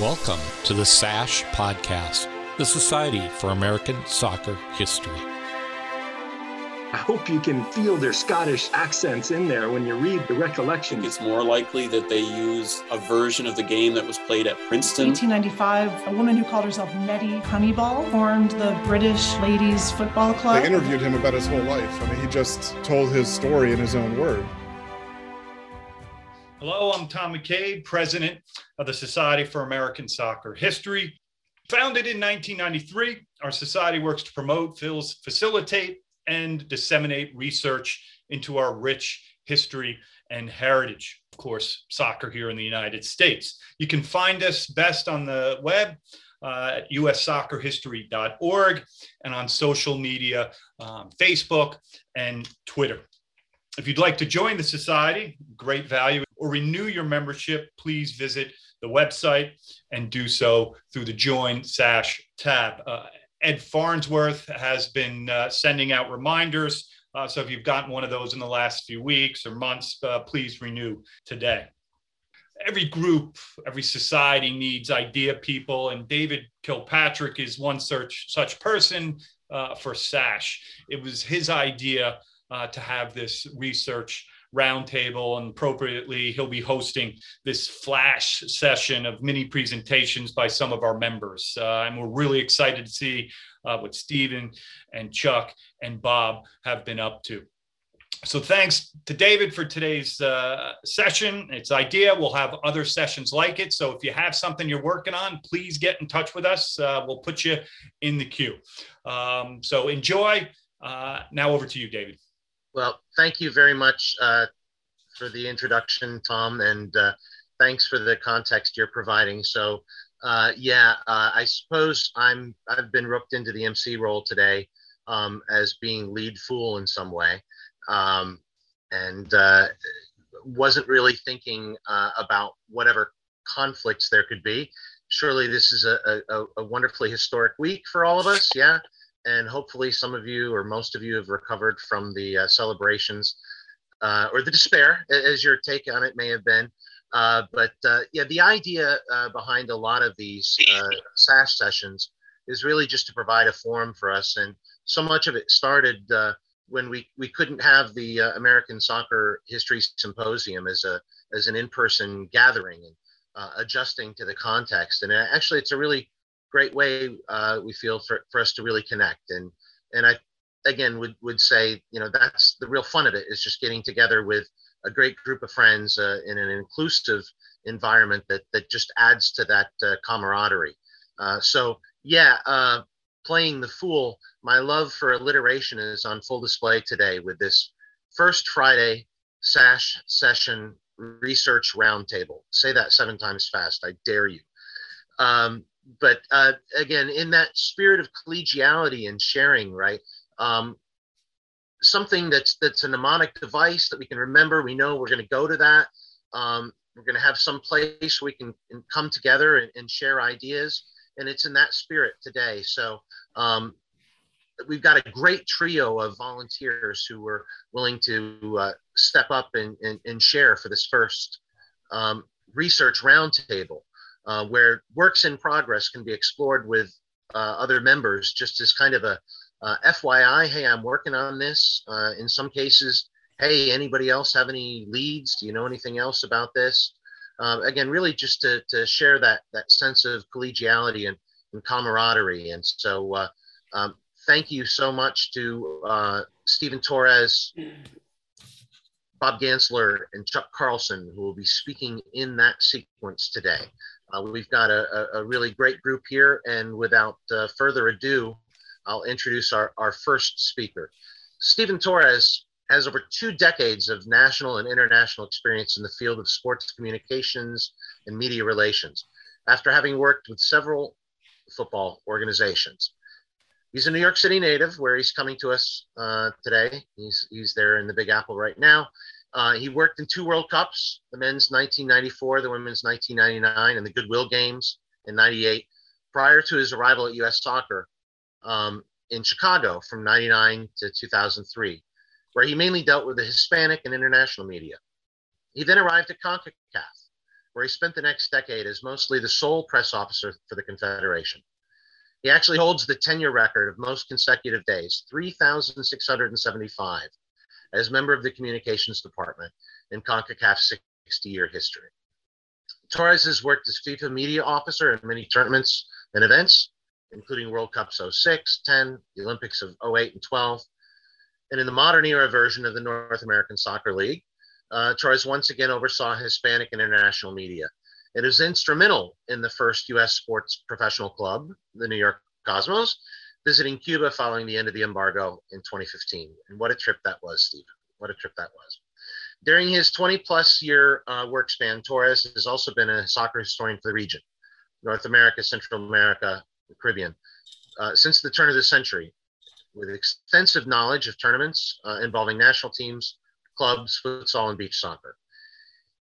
Welcome to the SASH Podcast, the Society for American Soccer History. I hope you can feel their Scottish accents in there when you read the recollection. It's more likely that they use a version of the game that was played at Princeton. 1895, a woman who called herself Nettie Honeyball formed the British Ladies Football Club. They interviewed him about his whole life. I mean, he just told his story in his own word. Hello, I'm Tom McCabe, president of the Society for American Soccer History. Founded in 1993, our society works to promote, facilitate, and disseminate research into our rich history and heritage. Of course, soccer here in the United States. You can find us best on the web uh, at ussoccerhistory.org and on social media, um, Facebook and Twitter. If you'd like to join the society, great value, or renew your membership, please visit the website and do so through the Join SASH tab. Uh, Ed Farnsworth has been uh, sending out reminders. Uh, so if you've gotten one of those in the last few weeks or months, uh, please renew today. Every group, every society needs idea people, and David Kilpatrick is one such such person uh, for SASH. It was his idea uh, to have this research roundtable and appropriately he'll be hosting this flash session of mini presentations by some of our members. Uh, and we're really excited to see uh, what stephen and chuck and bob have been up to. So thanks to david for today's uh, session. Its idea. We'll have other sessions like it. So if you have something you're working on please get in touch with us. Uh, we'll put you in the queue. Um, so enjoy. Uh, now over to you david well, thank you very much uh, for the introduction, Tom, and uh, thanks for the context you're providing. So, uh, yeah, uh, I suppose I'm I've been roped into the MC role today um, as being lead fool in some way, um, and uh, wasn't really thinking uh, about whatever conflicts there could be. Surely, this is a, a, a wonderfully historic week for all of us. Yeah and hopefully some of you or most of you have recovered from the uh, celebrations uh, or the despair, as your take on it may have been. Uh, but uh, yeah, the idea uh, behind a lot of these uh, SASH sessions is really just to provide a forum for us. And so much of it started when we, we couldn't have the American Soccer History Symposium as a as an in-person gathering and adjusting to the context. And actually, it's a really great way uh, we feel for, for us to really connect. And and i again would would say you know that's the real fun of it is just getting together with a great group of friends uh, in an inclusive environment that that just adds to that uh, camaraderie. Uh, so yeah uh, playing the fool my love for alliteration is on full display today with this first friday sash session research roundtable. Say that seven times fast i dare you. Um, but uh, again, in that spirit of collegiality and sharing, right? Um, something that's that's a mnemonic device that we can remember. We know we're going to go to that. Um, we're going to have some place we can, come together and, and, share ideas, and it's in that spirit today. So um, we've got a great trio of volunteers who were willing to uh, step up and, and, and, share for this first um, research roundtable uh, where works in progress can be explored with uh, other members just as kind of a uh, FYI, hey, I'm working on this. Uh, in some cases, hey, anybody else have any leads? Do you know anything else about this? Uh, again, really just to, to share that, that sense of collegiality and, and camaraderie. And so uh, um, thank you so much to Stephen Torres, Bob Gansler, and Chuck Carlson, who will be speaking in that sequence today. Uh, we've got a, a, really great group here, and without uh, further ado, I'll introduce our, our first speaker. Stephen Torres has over two decades of national and international experience in the field of sports communications and media relations, after having worked with several football organizations. He's a New York City native, where he's coming to us uh, today. He's, he's there in the Big Apple right now. Uh, he worked in two World Cups, the men's 1994, the women's 1999, and the Goodwill Games in 98, prior to his arrival at U.S. Soccer um, in Chicago from 99 to 2003, where he mainly dealt with the Hispanic and international media. He then arrived at CONCACAF, where he spent the next decade as mostly the sole press officer for the Confederation. He actually holds the tenure record of most consecutive days, 3,675, as member of the communications department in CONCACAF's 60 year history. Torres has worked as FIFA media officer in many tournaments and events, including World Cups 06, 10, the Olympics of 08 and 12, and in the modern era version of the North American Soccer League. Uh, Torres once again oversaw Hispanic and international media. It is instrumental in the first U.S. sports professional club, the New York Cosmos, visiting Cuba following the end of the embargo in 2015. And what a trip that was, Stephen. What a trip that was. During his 20 plus year uh, work span, Torres has also been a soccer historian for the region, North America, Central America, the Caribbean, uh, since the turn of the century, with extensive knowledge of tournaments uh, involving national teams, clubs, futsal, and beach soccer.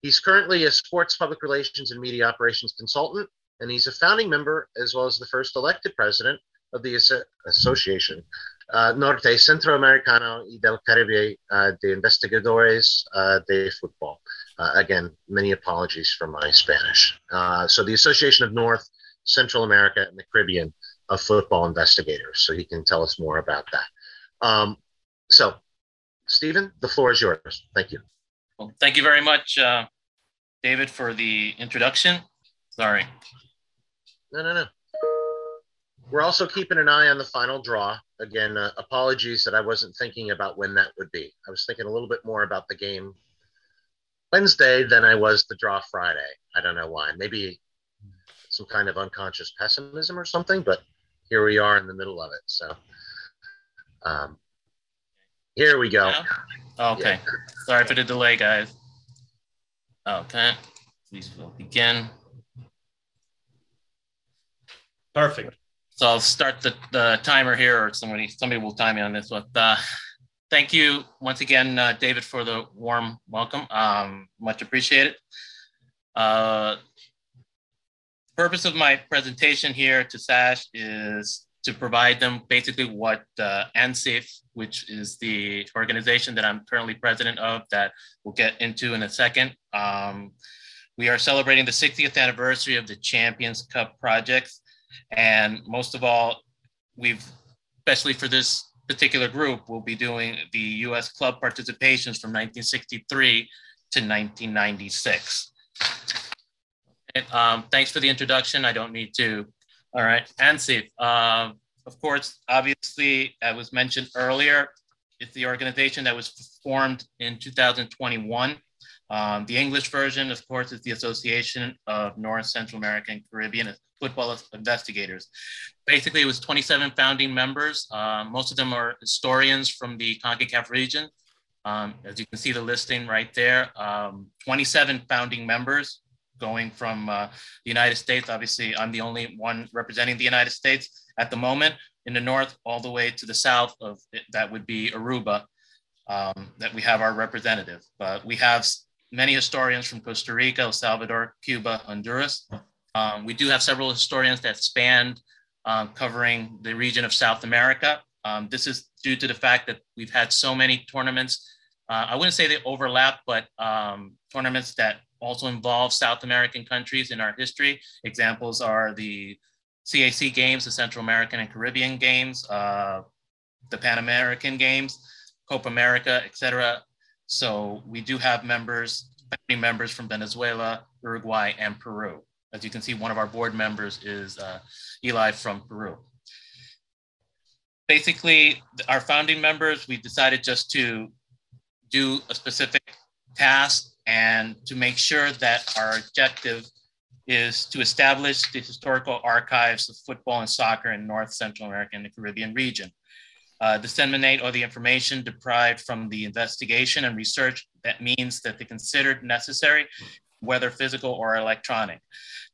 He's currently a sports public relations and media operations consultant, and he's a founding member as well as the first elected president of the Association uh, Norte Centroamericano y del Caribe uh, de Investigadores uh, de Fútbol. Uh, again, many apologies for my Spanish. Uh, so, the Association of North, Central America, and the Caribbean of Football Investigators. So, he can tell us more about that. Um, so, Stephen, the floor is yours. Thank you. Well, thank you very much, uh, David, for the introduction. Sorry. No, no, no. We're also keeping an eye on the final draw. Again, uh, apologies that I wasn't thinking about when that would be. I was thinking a little bit more about the game Wednesday than I was the draw Friday. I don't know why. Maybe some kind of unconscious pessimism or something, but here we are in the middle of it. So, um, here we go. Yeah. Okay. Yeah. Sorry for the delay, guys. Okay. Please will begin. Perfect. So I'll start the, the timer here, or somebody somebody will time me on this one. Uh, thank you once again, uh, David, for the warm welcome. Um, much appreciated. Uh, purpose of my presentation here to SASH is to provide them basically what uh, ANSIF, which is the organization that I'm currently president of, that we'll get into in a second. Um, we are celebrating the 60th anniversary of the Champions Cup projects. And most of all, we've, especially for this particular group, we'll be doing the US club participations from 1963 to 1996. And, um, thanks for the introduction. I don't need to. All right, ANSIF. Uh, of course, obviously, as was mentioned earlier, it's the organization that was formed in 2021. Um, the English version, of course, is the Association of North, Central American, Caribbean football investigators. Basically, it was 27 founding members. Uh, most of them are historians from the CONCACAF region. Um, as you can see the listing right there, um, 27 founding members going from uh, the United States. Obviously, I'm the only one representing the United States at the moment in the north, all the way to the south of that would be Aruba, um, that we have our representative. But we have many historians from Costa Rica, El Salvador, Cuba, Honduras. Um, we do have several historians that span um, covering the region of South America. Um, this is due to the fact that we've had so many tournaments. Uh, I wouldn't say they overlap, but um, tournaments that also involve South American countries in our history. Examples are the CAC Games, the Central American and Caribbean Games, uh, the Pan American Games, Copa America, etc. So we do have members, many members from Venezuela, Uruguay, and Peru. As you can see, one of our board members is uh, Eli from Peru. Basically, our founding members, we decided just to do a specific task and to make sure that our objective is to establish the historical archives of football and soccer in North, Central America, and the Caribbean region. Uh, disseminate all the information deprived from the investigation and research that means that they considered necessary whether physical or electronic,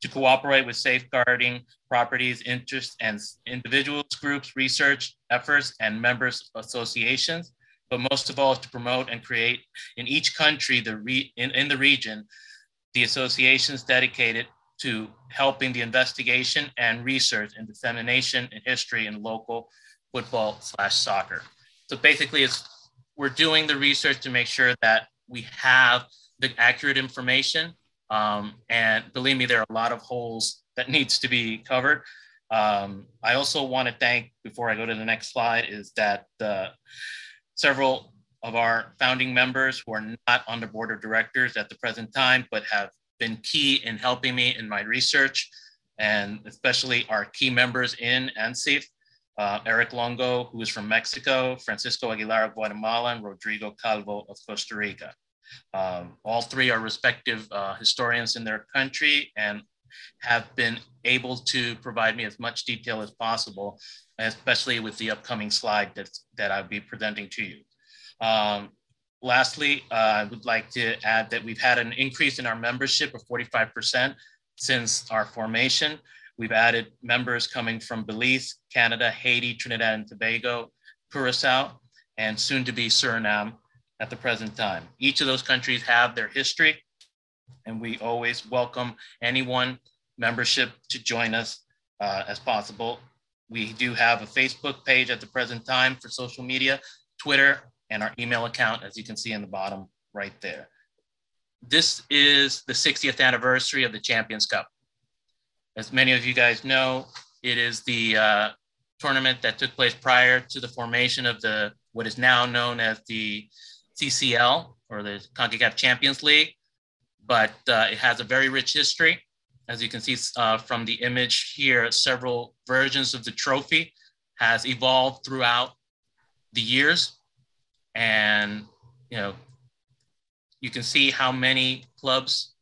to cooperate with safeguarding properties, interests, and individuals, groups, research efforts, and members associations, but most of all, to promote and create in each country the re- in, in the region the associations dedicated to helping the investigation and research and dissemination in history in local football slash soccer. So basically, it's we're doing the research to make sure that we have the accurate information Um, and believe me, there are a lot of holes that needs to be covered. Um, I also want to thank, before I go to the next slide, is that uh, several of our founding members who are not on the board of directors at the present time, but have been key in helping me in my research, and especially our key members in ANSIF, uh, Eric Longo, who is from Mexico, Francisco Aguilar of Guatemala, and Rodrigo Calvo of Costa Rica. Um, all three are respective uh, historians in their country and have been able to provide me as much detail as possible, especially with the upcoming slide that's, that I'll be presenting to you. Um, lastly, uh, I would like to add that we've had an increase in our membership of 45% since our formation. We've added members coming from Belize, Canada, Haiti, Trinidad and Tobago, Curacao, and soon to be Suriname at the present time. Each of those countries have their history, and we always welcome anyone membership to join us uh, as possible. We do have a Facebook page at the present time for social media, Twitter, and our email account, as you can see in the bottom right there. This is the 60th anniversary of the Champions Cup. As many of you guys know, it is the uh, tournament that took place prior to the formation of the what is now known as the CCL or the CONCACAF Champions League, but uh, it has a very rich history. As you can see uh, from the image here, several versions of the trophy has evolved throughout the years. And, you know, you can see how many clubs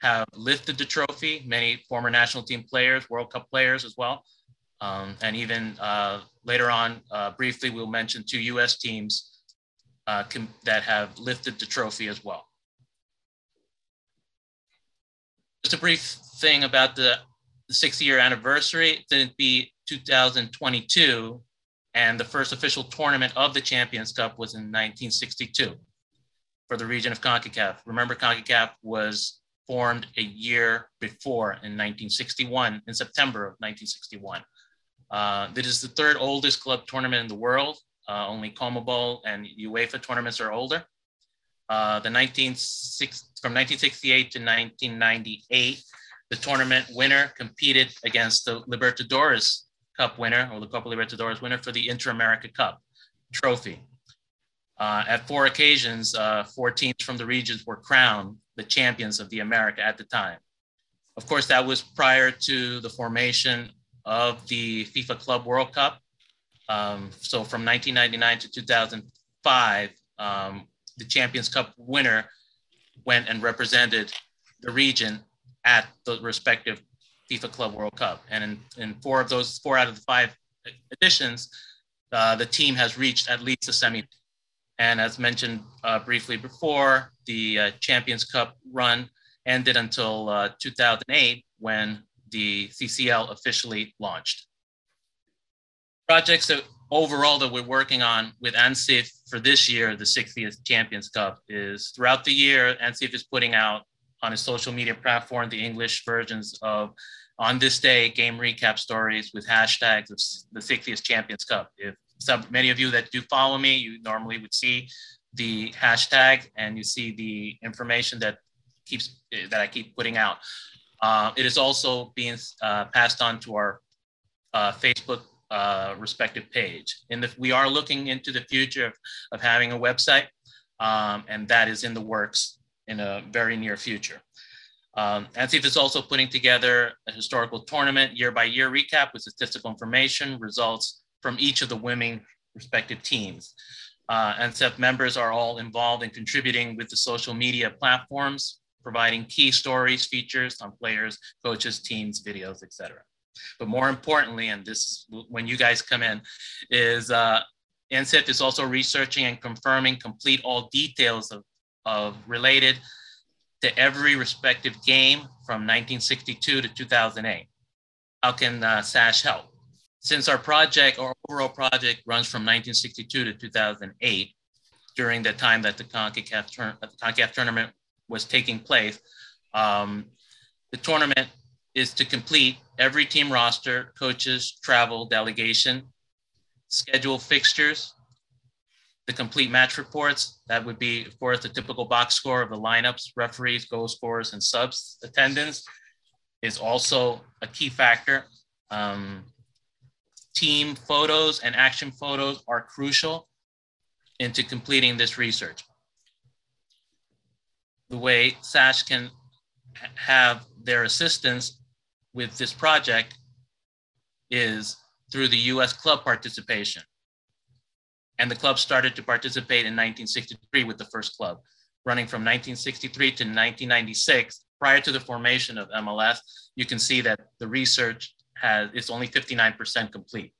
have lifted the trophy, many former national team players, World Cup players as well. Um, and even uh, later on, uh, briefly, we'll mention two US teams uh, com- that have lifted the trophy as well. Just a brief thing about the, the 60 year anniversary. Didn't be 2022, and the first official tournament of the Champions Cup was in 1962 for the region of CONCACAF. Remember, CONCACAF was formed a year before in 1961, in September of 1961. Uh, is the third oldest club tournament in the world. Uh, only CONMEBOL and UEFA tournaments are older. Uh, the 1960, from 1968 to 1998, the tournament winner competed against the Libertadores Cup winner or the Copa Libertadores winner for the Inter-America Cup trophy. Uh, at four occasions, uh, four teams from the regions were crowned the champions of the America at the time. Of course, that was prior to the formation of the FIFA Club World Cup, um, so from 1999 to 2005, um, the Champions Cup winner went and represented the region at the respective FIFA Club World Cup. And in, in four of those, four out of the five editions, uh, the team has reached at least a semi. And as mentioned uh, briefly before, the uh, Champions Cup run ended until uh, 2008 when the CCL officially launched projects that overall that we're working on with ANSIF for this year, the 60th Champions Cup, is throughout the year, ANSIF is putting out on its social media platform the English versions of on this day game recap stories with hashtags of the 60th Champions Cup. If some many of you that do follow me, you normally would see the hashtag and you see the information that keeps that I keep putting out. Uh, it is also being uh, passed on to our uh, Facebook uh, respective page. And we are looking into the future of, of having a website, um, and that is in the works in a very near future. Um, ANSIF is also putting together a historical tournament year by year recap with statistical information, results from each of the women respective teams. Uh, ANSIF members are all involved in contributing with the social media platforms, providing key stories, features on players, coaches, teams, videos, etc. But more importantly, and this is when you guys come in, is uh, ANSIF is also researching and confirming complete all details of, of related to every respective game from 1962 to 2008. How can uh, SASH help? Since our project, our overall project runs from 1962 to 2008, during the time that the CONCACAF, tur- the CONCACAF tournament was taking place, um, the tournament is to complete every team roster, coaches, travel, delegation, schedule fixtures, the complete match reports. That would be, of course, the typical box score of the lineups, referees, goal scorers, and subs attendance is also a key factor. Um, team photos and action photos are crucial into completing this research. The way SASH can have their assistance with this project is through the US club participation. And the club started to participate in 1963 with the first club, running from 1963 to 1996. Prior to the formation of MLS, you can see that the research has it's only 59% complete.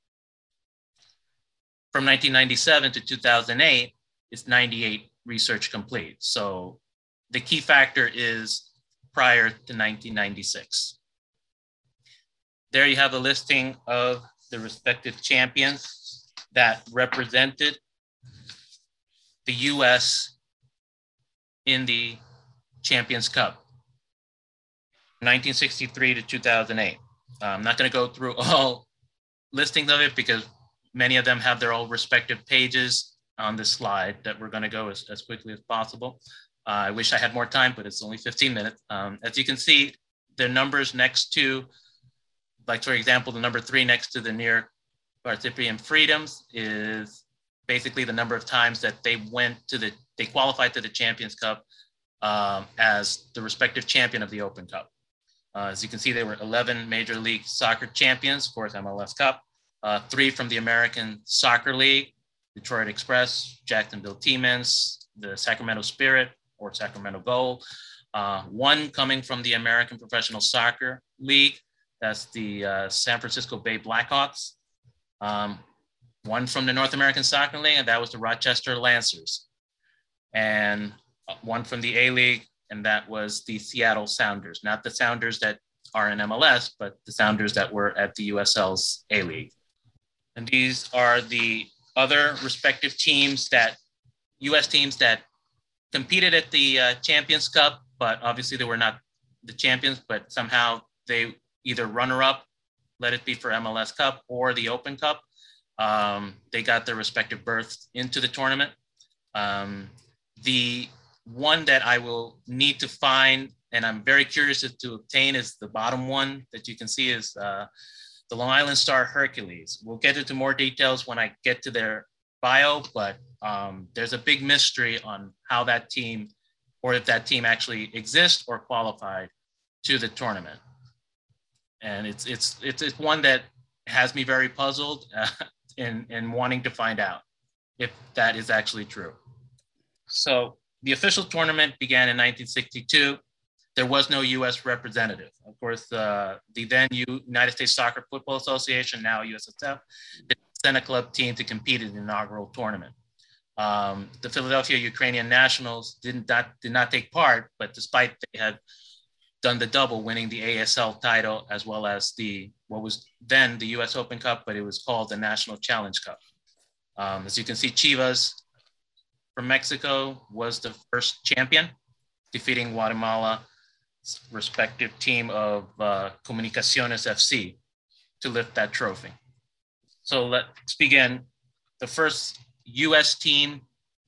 From 1997 to 2008, it's 98 research complete. So the key factor is prior to 1996. There you have a listing of the respective champions that represented the US in the Champions Cup, 1963 to 2008. I'm not going to go through all listings of it because many of them have their own respective pages on this slide that we're going to go as, as quickly as possible. Uh, I wish I had more time, but it's only 15 minutes. Um, as you can see, the numbers next to, like for example, the number three next to the York Pancyprian Freedoms is basically the number of times that they went to the, they qualified to the Champions Cup um, as the respective champion of the Open Cup. Uh, as you can see, there were 11 Major League Soccer champions, fourth MLS Cup, uh, three from the American Soccer League, Detroit Express, Jacksonville T-Mens, the Sacramento Spirit or Sacramento Gold, uh, one coming from the American Professional Soccer League, that's the uh, San Francisco Bay Blackhawks, um, one from the North American Soccer League, and that was the Rochester Lancers, and uh, one from the A League, and that was the Seattle Sounders, not the Sounders that are in MLS, but the Sounders that were at the USL's A League. And these are the other respective teams that, US teams that competed at the uh, Champions Cup, but obviously they were not the champions, but somehow they either runner up, let it be for MLS Cup or the Open Cup. Um, they got their respective berths into the tournament. Um, the one that I will need to find, and I'm very curious to obtain, is the bottom one that you can see is uh, the Long Island Star Hercules. We'll get into more details when I get to their bio, but um, there's a big mystery on how that team, or if that team actually exists or qualified to the tournament. And it's it's it's, it's one that has me very puzzled uh, in in wanting to find out if that is actually true. So the official tournament began in 1962. There was no U.S. representative. Of course, uh, the then United States Soccer Football Association, now USSF, sent a club team to compete in the inaugural tournament. Um, the Philadelphia Ukrainian Nationals did not, did not take part, but despite they had done the double, winning the ASL title as well as the what was then the U.S. Open Cup, but it was called the National Challenge Cup. Um, as you can see, Chivas from Mexico was the first champion, defeating Guatemala's respective team of uh, Comunicaciones FC to lift that trophy. So let's begin. The first U.S. team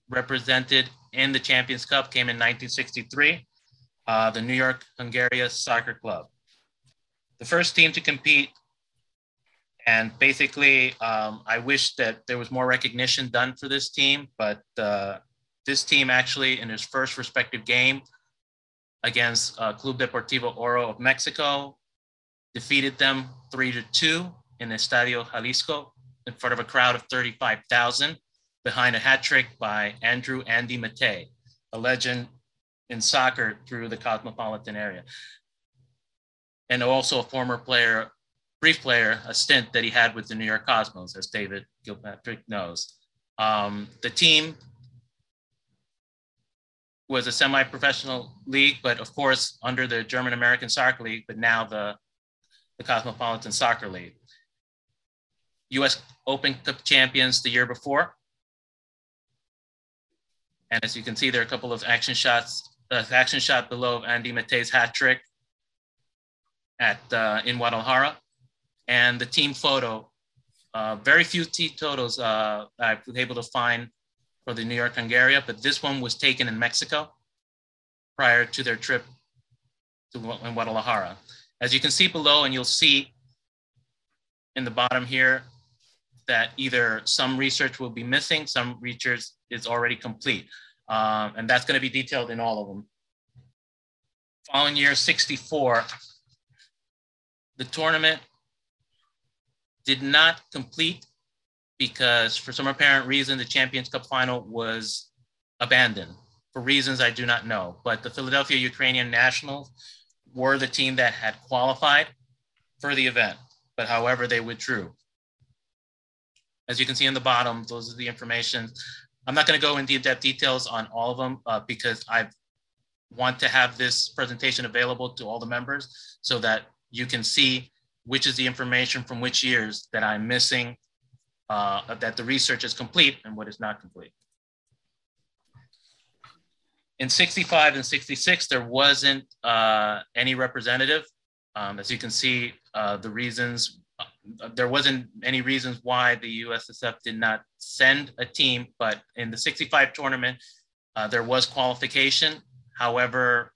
represented in the Champions Cup came in 1963, uh, the New York Hungaria Soccer Club. The first team to compete and basically, um, I wish that there was more recognition done for this team, but uh, this team actually, in his first respective game against uh, Club Deportivo Oro of Mexico, defeated them three to two in the Estadio Jalisco in front of a crowd of 35,000 behind a hat trick by Andrew Andy Matei, a legend in soccer through the cosmopolitan area. And also a former player brief player, a stint that he had with the New York Cosmos, as David Kilpatrick knows. Um, the team was a semi-professional league, but of course under the German American Soccer League, but now the, the Cosmopolitan Soccer League. US Open Cup champions the year before. And as you can see, there are a couple of action shots, uh, action shot below of Andy Matei's hat trick at uh, in Guadalajara and the team photo. Uh, very few team photos uh, I was able to find for the New York Hungaria, but this one was taken in Mexico prior to their trip to in Guadalajara. As you can see below, and you'll see in the bottom here, that either some research will be missing, some research is already complete. Um, and that's gonna be detailed in all of them. Following year 64, the tournament did not complete because for some apparent reason, the Champions Cup final was abandoned for reasons I do not know. But the Philadelphia Ukrainian Nationals were the team that had qualified for the event, but however, they withdrew. As you can see in the bottom, those are the information. I'm not going to go into depth details on all of them uh, because I want to have this presentation available to all the members so that you can see which is the information from which years that I'm missing, uh, that the research is complete and what is not complete. In 65 and 66, there wasn't uh, any representative. Um, as you can see, uh, the reasons, uh, there wasn't any reasons why the USSF did not send a team, but in the 65 tournament, uh, there was qualification. However,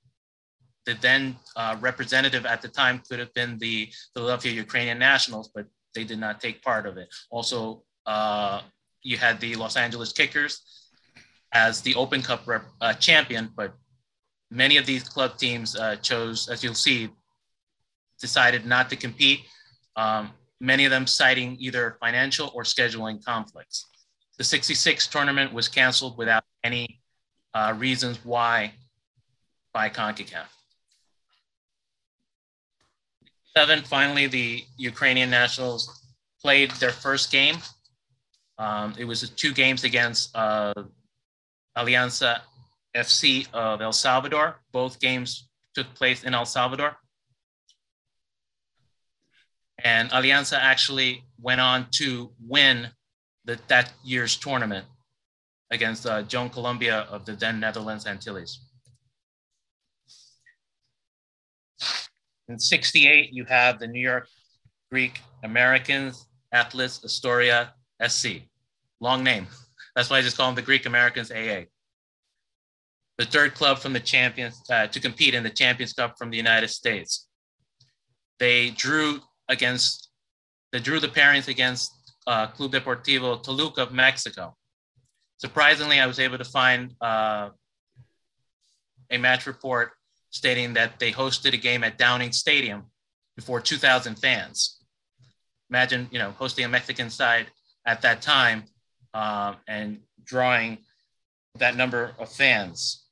the then uh, representative at the time could have been the Philadelphia Ukrainian Nationals, but they did not take part of it. Also, uh, you had the Los Angeles Kickers as the Open Cup rep, uh, champion, but many of these club teams uh, chose, as you'll see, decided not to compete. Um, many of them citing either financial or scheduling conflicts. The 66 tournament was canceled without any uh, reasons why by CONCACAF. Seven, finally, the Ukrainian nationals played their first game. Um, it was two games against uh, Alianza FC of El Salvador. Both games took place in El Salvador. And Alianza actually went on to win the, that year's tournament against uh, Jong Colombia of the then Netherlands Antilles. In 68, you have the New York Greek Americans, Atlas Astoria SC. Long name. That's why I just call them the Greek Americans AA. The third club from the champions uh, to compete in the Champions Cup from the United States. They drew against, they drew the pairings against uh, Club Deportivo Toluca of Mexico. Surprisingly, I was able to find uh, a match report stating that they hosted a game at Downing Stadium before 2,000 fans. Imagine, you know, hosting a Mexican side at that time uh, and drawing that number of fans.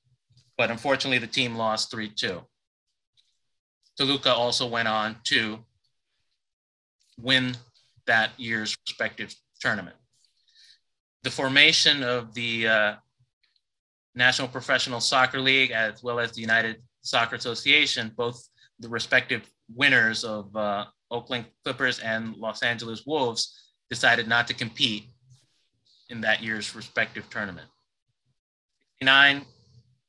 But unfortunately, the team lost 3 2. Toluca also went on to win that year's respective tournament. The formation of the uh, National Professional Soccer League, as well as the United Soccer Association, both the respective winners of uh, Oakland Clippers and Los Angeles Wolves, decided not to compete in that year's respective tournament. 69,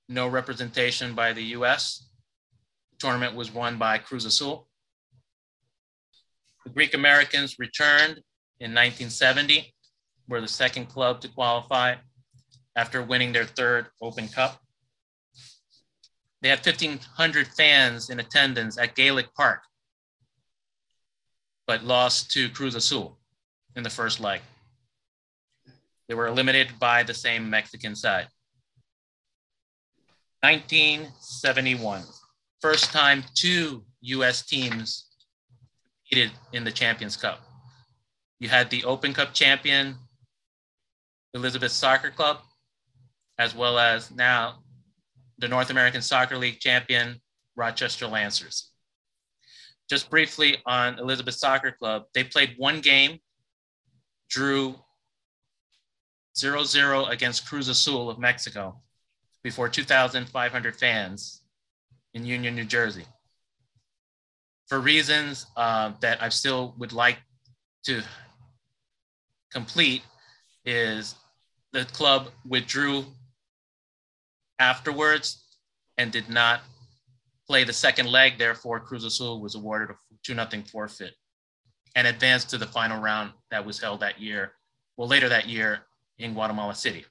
no representation by the US. The tournament was won by Cruz Azul. The Greek Americans returned in 1970, were the second club to qualify after winning their third Open Cup. They had 1,500 fans in attendance at Gaelic Park, but lost to Cruz Azul in the first leg. They were eliminated by the same Mexican side. 1971, first time two US teams competed in the Champions Cup. You had the Open Cup champion, Elizabeth Soccer Club, as well as now the North American Soccer League champion, Rochester Lancers. Just briefly on Elizabeth Soccer Club, they played one game, drew 0 0 against Cruz Azul of Mexico before 2,500 fans in Union, New Jersey. For reasons uh, that I still would like to complete, is the club withdrew afterwards and did not play the second leg. Therefore, Cruz Azul was awarded a 2 0 forfeit and advanced to the final round that was held that year, well, later that year in Guatemala City.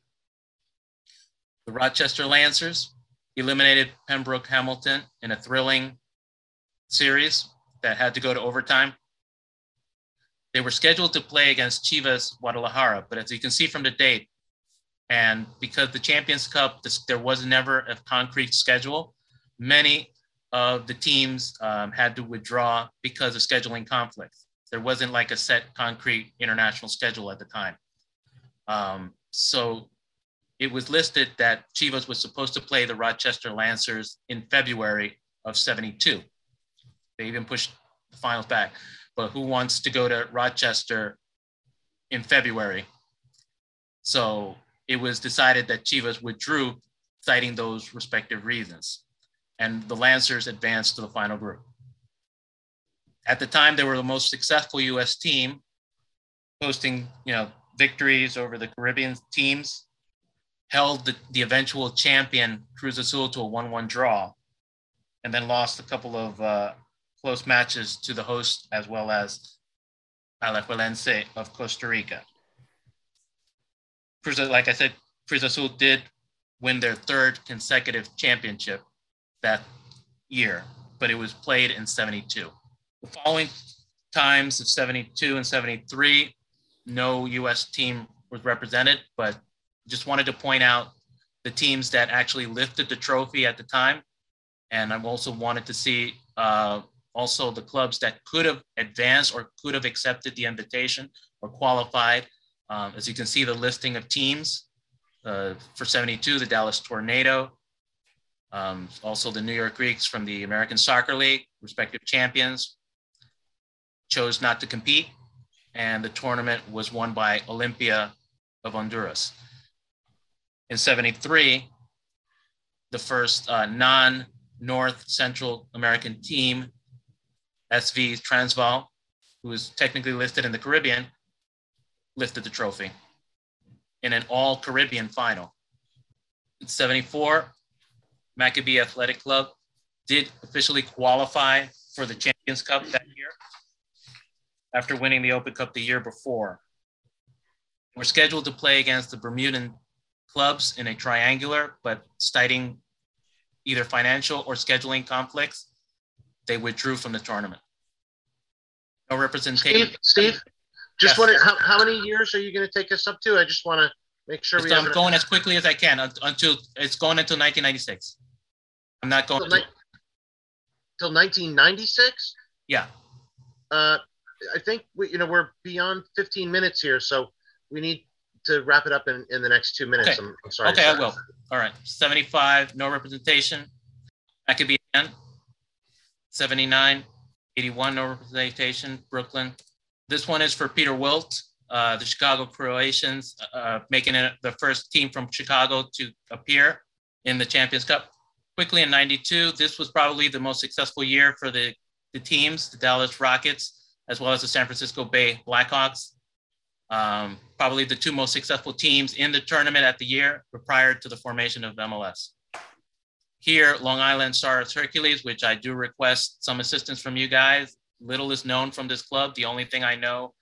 The Rochester Lancers eliminated Pembroke Hamilton in a thrilling series that had to go to overtime. They were scheduled to play against Chivas Guadalajara, but as you can see from the date, and because the Champions Cup, this, there was never a concrete schedule, many of the teams um, had to withdraw because of scheduling conflicts. There wasn't like a set concrete international schedule at the time. Um, so it was listed that Chivas was supposed to play the Rochester Lancers in February of 72. They even pushed the finals back. But who wants to go to Rochester in February? So it was decided that Chivas withdrew, citing those respective reasons. And the Lancers advanced to the final group. At the time, they were the most successful U.S. team, posting you know victories over the Caribbean teams, held the, the eventual champion Cruz Azul to a 1-1 draw, and then lost a couple of uh, close matches to the host as well as Alajuelense of Costa Rica. Cruz, like I said, Cruz Azul did win their third consecutive championship that year, but it was played in 72. The following times of 72 and 73, no US team was represented, but just wanted to point out the teams that actually lifted the trophy at the time. And I also wanted to see uh, also the clubs that could have advanced or could have accepted the invitation or qualified. Um, as you can see, the listing of teams uh, for 72, the Dallas Tornado, um, also the New York Greeks from the American Soccer League, respective champions, chose not to compete. And the tournament was won by Olympia of Honduras. In 73, the first uh, non North Central American team SV Transvaal, who is technically listed in the Caribbean, lifted the trophy in an all Caribbean final. In 74, Maccabi Athletic Club did officially qualify for the Champions Cup that year after winning the Open Cup the year before. We're scheduled to play against the Bermudan clubs in a triangular, but citing either financial or scheduling conflicts, they withdrew from the tournament. No representation. Steve, Steve just yes. wondering how, how many years are you going to take us up to? I just want to make sure we. I'm going as quickly as I can until it's going until 1996. I'm not going until, until 1996. Yeah. Uh, I think we, you know, we're beyond 15 minutes here, so we need to wrap it up in, in the next two minutes. Okay. I'm, I'm sorry. Okay, I will. All right. 75, no representation. That could be 10. 79, 81, no representation. Brooklyn. This one is for Peter Wilt, uh, the Chicago Croatians, uh, making it the first team from Chicago to appear in the Champions Cup. Quickly in 92, this was probably the most successful year for the, the teams, the Dallas Rockets, as well as the San Francisco Bay Blackhawks. Um, probably the two most successful teams in the tournament at the year prior to the formation of MLS. Here, Long Island Stars Hercules, which I do request some assistance from you guys. Little is known from this club. The only thing I know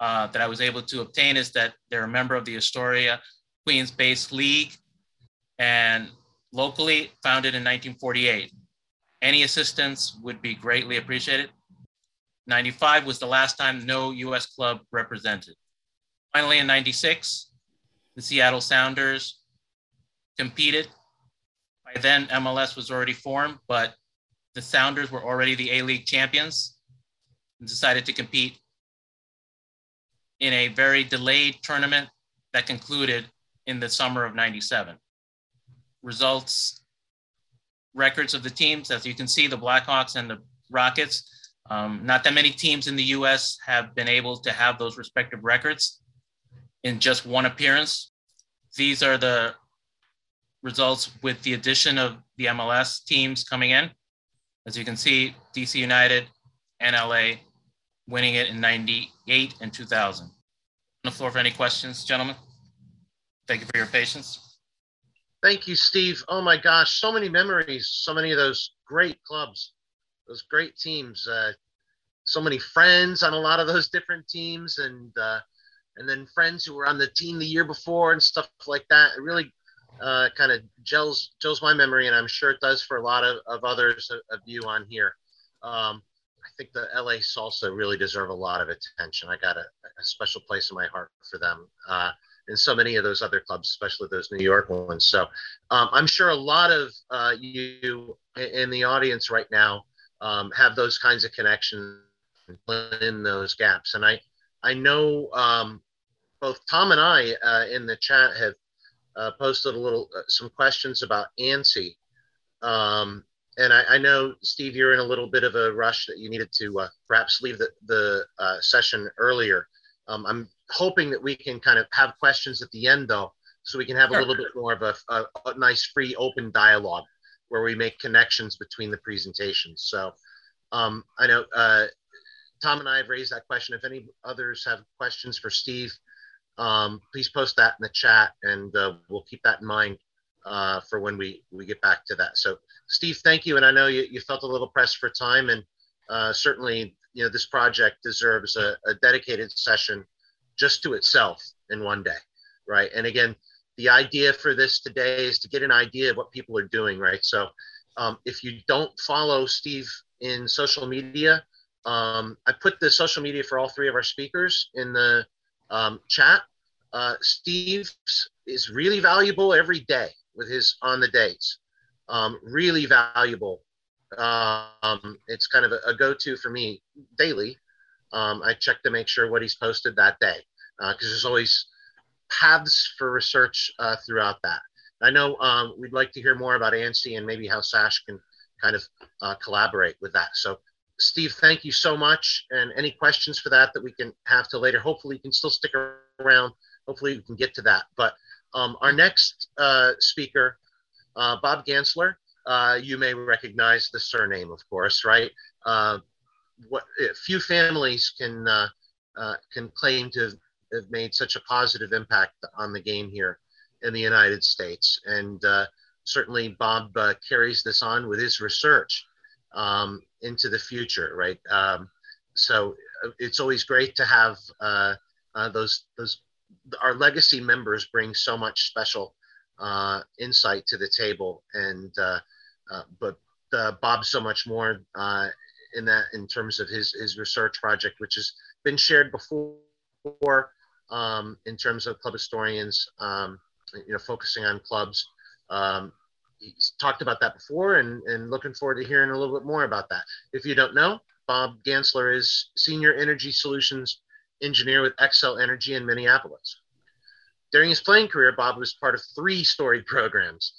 uh, that I was able to obtain is that they're a member of the Astoria Queens based League and locally founded in 1948. Any assistance would be greatly appreciated. 95 was the last time no US club represented. Finally, in 96, the Seattle Sounders competed. By then, MLS was already formed, but the Sounders were already the A League champions and decided to compete in a very delayed tournament that concluded in the summer of 97. Results, records of the teams, as you can see, the Blackhawks and the Rockets um, not that many teams in the US have been able to have those respective records in just one appearance. These are the results with the addition of the MLS teams coming in. As you can see, DC United and LA winning it in 98 and 2000. On the floor for any questions, gentlemen. Thank you for your patience. Thank you, Steve. Oh my gosh, so many memories, so many of those great clubs those great teams. Uh, so many friends on a lot of those different teams, and uh, and then friends who were on the team the year before and stuff like that. It really, uh, kind of gels gels my memory, and I'm sure it does for a lot of, of others of, you on here. Um, I think the LA Salsa really deserve a lot of attention. I got a, a special place in my heart for them, uh, and so many of those other clubs, especially those New York ones. So um, I'm sure a lot of uh, you in the audience right now um, have those kinds of connections in those gaps, and I I know um, both Tom and I uh, in the chat have uh, posted a little uh, some questions about ANSI. Um, and I, I, know Steve, you're in a little bit of a rush that you needed to uh, perhaps leave the, the uh, session earlier. Um, I'm hoping that we can kind of have questions at the end though, so we can have sure. a little bit more of a, a, a, nice free open dialogue where we make connections between the presentations. So um, I know uh, Tom and I have raised that question. If any others have questions for Steve, um, please post that in the chat and uh, we'll keep that in mind uh, for when we, we get back to that. So Steve, thank you. And I know you, you felt a little pressed for time and uh, certainly, you know, this project deserves a, a, dedicated session just to itself in one day, right? And again, the idea for this today is to get an idea of what people are doing, right? So um, if you don't follow Steve in social media, um, I put the social media for all three of our speakers in the um, chat. Uh, Steve is really valuable every day with his on the days. Um, really valuable. Um, it's kind of a, a go-to for me daily. Um, I check to make sure what he's posted that day because uh, there's always paths for research uh, throughout that. I know um, we'd like to hear more about ANSI and maybe how SASH can kind of uh, collaborate with that. So Steve, thank you so much. And any questions for that that we can have to later. Hopefully, you can still stick around. Hopefully, we can get to that. But um, our next uh, speaker, uh, Bob Gansler, uh, you may recognize the surname, of course, right? Uh, what few families can uh, uh, can claim to have made such a positive impact on the game here in the United States, and certainly Bob carries this on with his research um, into the future, right? Um, so uh, it's always great to have uh, uh, those those our legacy members bring so much special uh, insight to the table, and uh, uh, but Bob so much more in that in terms of his his research project, which has been shared before um, in terms of club historians, um, you know, focusing on clubs. Um, talked about that before and, and looking forward to hearing a little bit more about that. If you don't know, Bob Gansler is Senior Energy Solutions Engineer with Xcel Energy in Minneapolis. During his playing career, Bob was part of three storied programs.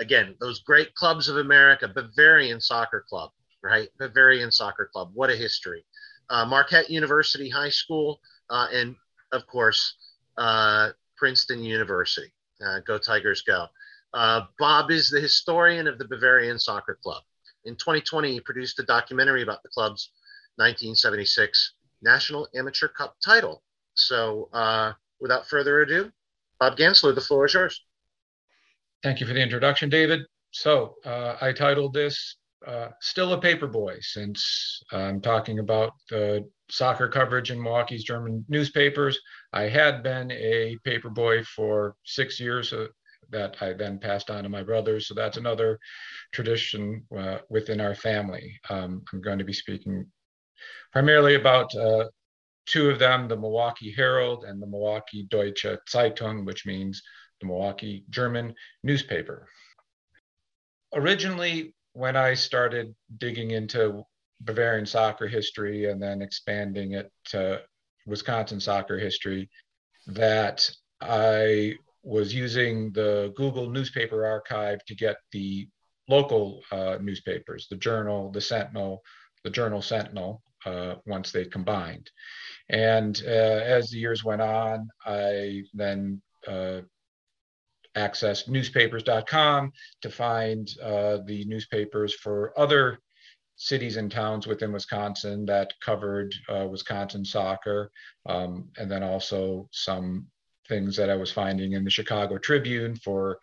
Again, those great clubs of America, Bavarian Soccer Club, right? Bavarian Soccer Club, what a history. Uh, Marquette University High School, uh, and of course, uh, Princeton University. Uh, go Tigers, go. Uh, Bob is the historian of the Bavarian Soccer Club. In 2020, he produced a documentary about the club's 1976 National Amateur Cup title. So, uh, without further ado, Bob Gansler, the floor is yours. Thank you for the introduction, David. So, uh, I titled this uh, Still a Paperboy, since I'm talking about the soccer coverage in Milwaukee's German newspapers. I had been a paperboy for six years, uh, that I then passed on to my brothers. So that's another tradition uh, within our family. Um, I'm going to be speaking primarily about uh, two of them, the Milwaukee Herold and the Milwaukee Deutsche Zeitung, which means the Milwaukee German newspaper. Originally, when I started digging into Bavarian soccer history and then expanding it to Wisconsin soccer history, that I was using the Google newspaper archive to get the local uh, newspapers, the Journal, the Sentinel, the Journal Sentinel, uh, once they combined. And uh, as the years went on, I then uh, accessed newspapers.com to find uh, the newspapers for other cities and towns within Wisconsin that covered uh, Wisconsin soccer, um, and then also some things that I was finding in the Chicago Tribune for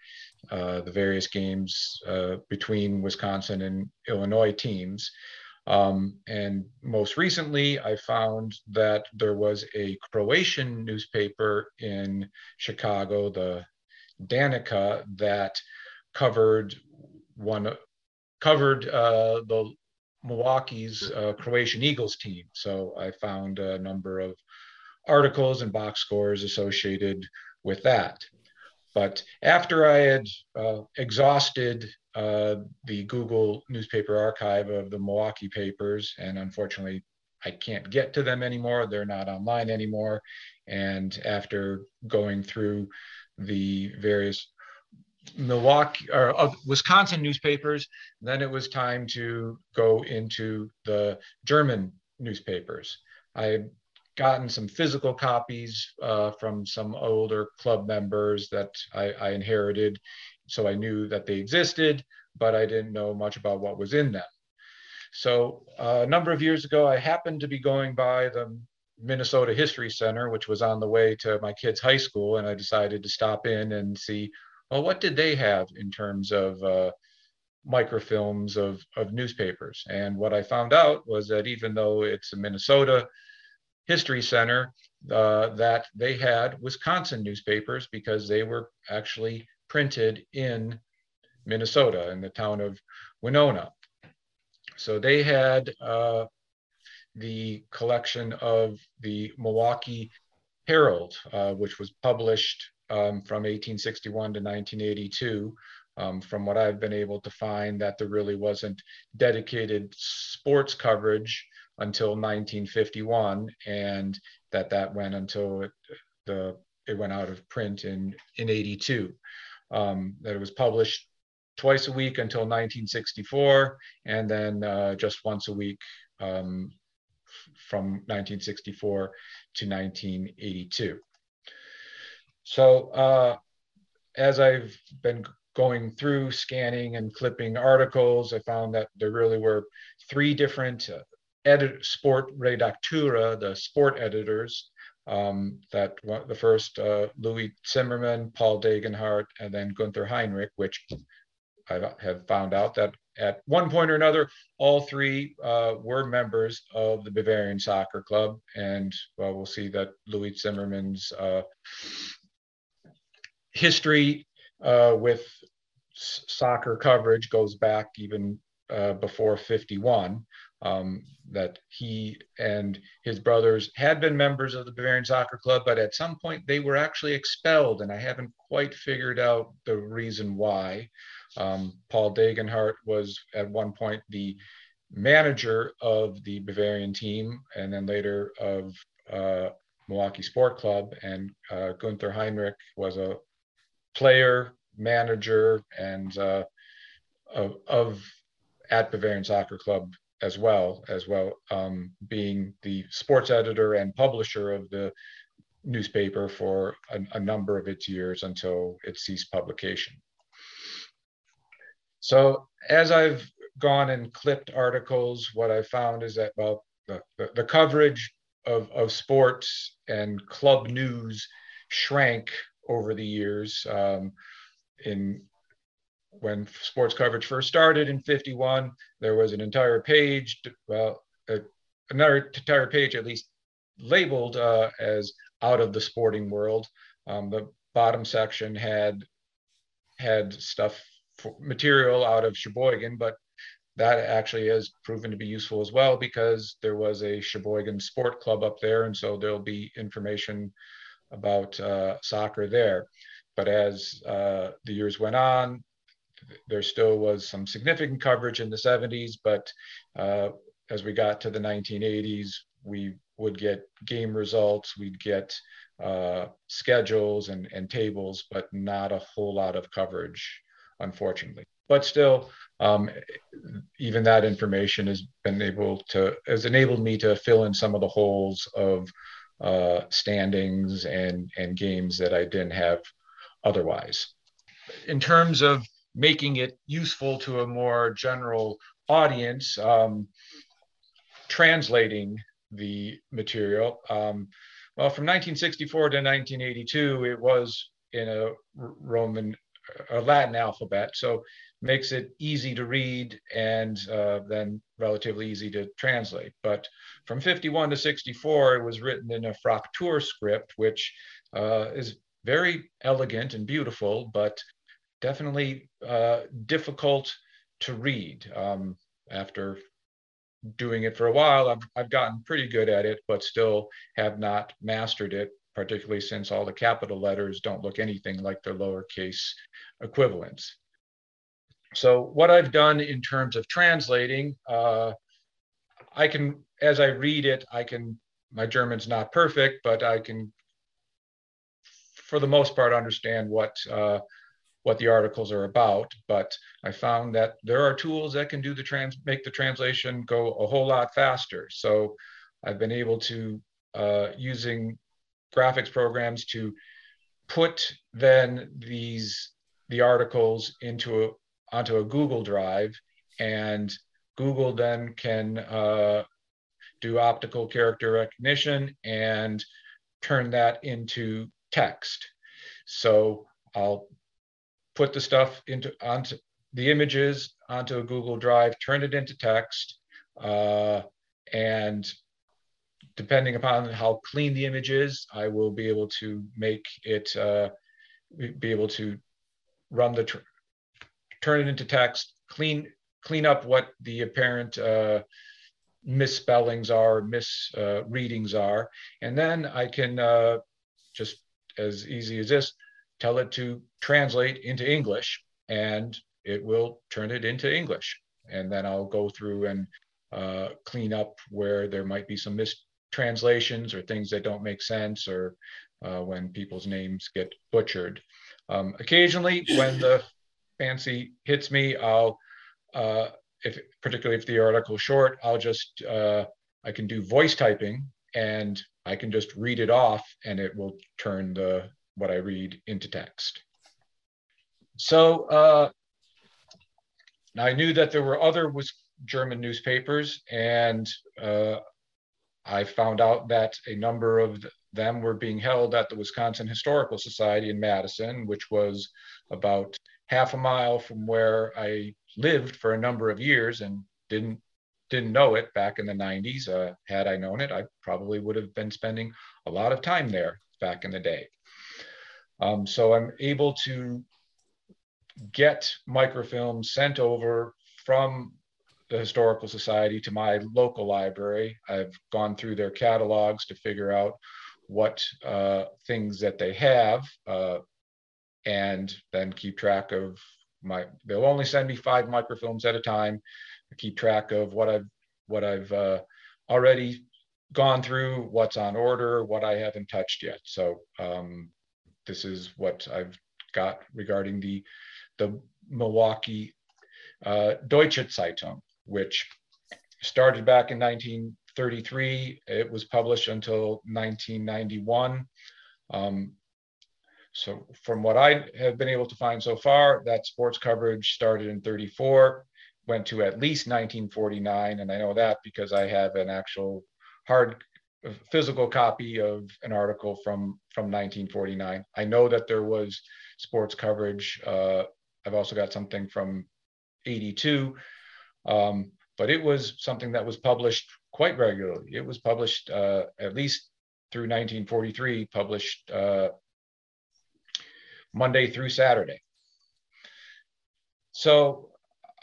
uh, the various games uh, between Wisconsin and Illinois teams. Um, and most recently, I found that there was a Croatian newspaper in Chicago, the Danica that covered one covered uh, the Milwaukee's uh, Croatian Eagles team. So I found a number of articles and box scores associated with that. But after I had uh, exhausted uh, the Google newspaper archive of the Milwaukee papers, and unfortunately I can't get to them anymore, they're not online anymore. And after going through the various Milwaukee or uh, Wisconsin newspapers. Then it was time to go into the German newspapers. I gotten some physical copies uh, from some older club members that I, I, inherited. So I knew that they existed, but I didn't know much about what was in them. So uh, a number of years ago, I happened to be going by the Minnesota History Center, which was on the way to my kids' high school, and I decided to stop in and see well, what did they have in terms of uh, microfilms of, of newspapers? And what I found out was that even though it's a Minnesota History Center, uh, that they had Wisconsin newspapers because they were actually printed in Minnesota in the town of Winona. So they had uh, the collection of the Milwaukee Herold, uh, which was published um, from 1861 to 1982. Um, from what I've been able to find, that there really wasn't dedicated sports coverage until 1951, and that that went until it, the it went out of print in in 82. Um, that it was published twice a week until 1964, and then uh, just once a week um, from 1964 to 1982. So uh, as I've been going through scanning and clipping articles, I found that there really were three different uh, edit sport redactura, the sport editors. Um, that one, the first uh, Louis Zimmerman, Paul Degenhardt, and then Gunther Heinrich, which I have found out that at one point or another, all three uh, were members of the Bavarian Soccer Club, and well, we'll see that Louis Zimmerman's uh, history uh, with soccer coverage goes back even uh, before 51. Um, that he and his brothers had been members of the Bavarian Soccer Club, but at some point they were actually expelled, and I haven't quite figured out the reason why. Um, Paul Degenhardt was at one point the manager of the Bavarian team, and then later of uh, Milwaukee Sport Club, and uh, Gunther Heinrich was a player, manager, and uh, of, of, at Bavarian Soccer Club as well, as well um, being the sports editor and publisher of the newspaper for a, a, number of its years until it ceased publication. So as I've gone and clipped articles, what I found is that well, the, the, the coverage of, of sports and club news shrank over the years. Um, in when sports coverage first started in 51, there was an entire page, well, another entire page at least labeled uh, as out of the sporting world. Um, the bottom section had had stuff material out of Sheboygan, but that actually has proven to be useful as well because there was a Sheboygan sport club up there, and so there'll be information about uh, soccer there. But as uh, the years went on, there still was some significant coverage in the 70s, but uh, as we got to the 1980s, we would get game results, we'd get uh, schedules and, and tables, but not a whole lot of coverage, unfortunately. But still, um, even that information has been able to has enabled me to fill in some of the holes of uh, standings and, and games that I didn't have otherwise. In terms of making it useful to a more general audience, um, translating the material, um, well, from 1964 to 1982, it was in a Roman, a Latin alphabet. So makes it easy to read and uh, then relatively easy to translate. But from 51 to 64, it was written in a Fraktur script, which uh, is very elegant and beautiful, but definitely uh, difficult to read. Um, after doing it for a while, I've, I've gotten pretty good at it, but still have not mastered it, particularly since all the capital letters don't look anything like their lowercase equivalents. So what I've done in terms of translating, uh, I can, as I read it, I can, my German's not perfect, but I can, for the most part, understand what uh, what the articles are about, but I found that there are tools that can do the trans make the translation go a whole lot faster. So I've been able to uh, using graphics programs to put then these the articles into a, onto a Google Drive, and Google then can uh, do optical character recognition and turn that into text. So I'll put the stuff into onto the images onto a Google Drive, turn it into text, uh, and depending upon how clean the image is, I will be able to make it uh, be able to run the turn it into text, clean clean up what the apparent uh, misspellings are, misreadings uh, readings are, and then I can uh, just as easy as this tell it to translate into English and it will turn it into English. And then I'll go through and uh, clean up where there might be some mistranslations or things that don't make sense or uh, when people's names get butchered. Um, occasionally, when the fancy hits me, I'll, uh, if particularly if the article is short, I'll just, uh, I can do voice typing and I can just read it off and it will turn the what I read into text. So uh, I knew that there were other German newspapers, and uh, I found out that a number of them were being held at the Wisconsin Historical Society in Madison, which was about half a mile from where I lived for a number of years and didn't didn't know it back in the 90s. Uh, had I known it, I probably would have been spending a lot of time there back in the day. Um, so I'm able to get microfilms sent over from the Historical Society to my local library. I've gone through their catalogs to figure out what uh, things that they have uh, and then keep track of my, they'll only send me five microfilms at a time. I keep track of what I've, what I've uh, already gone through, what's on order, what I haven't touched yet. So um, this is what I've got regarding the, the Milwaukee uh, Deutsche Zeitung, which started back in 1933. It was published until 1991. Um, so from what I have been able to find so far, that sports coverage started in 34, went to at least 1949. And I know that because I have an actual hard physical copy of an article from from 1949. I know that there was sports coverage. Uh, I've also got something from 82, um, but it was something that was published quite regularly. It was published uh, at least through 1943, published uh, Monday through Saturday. So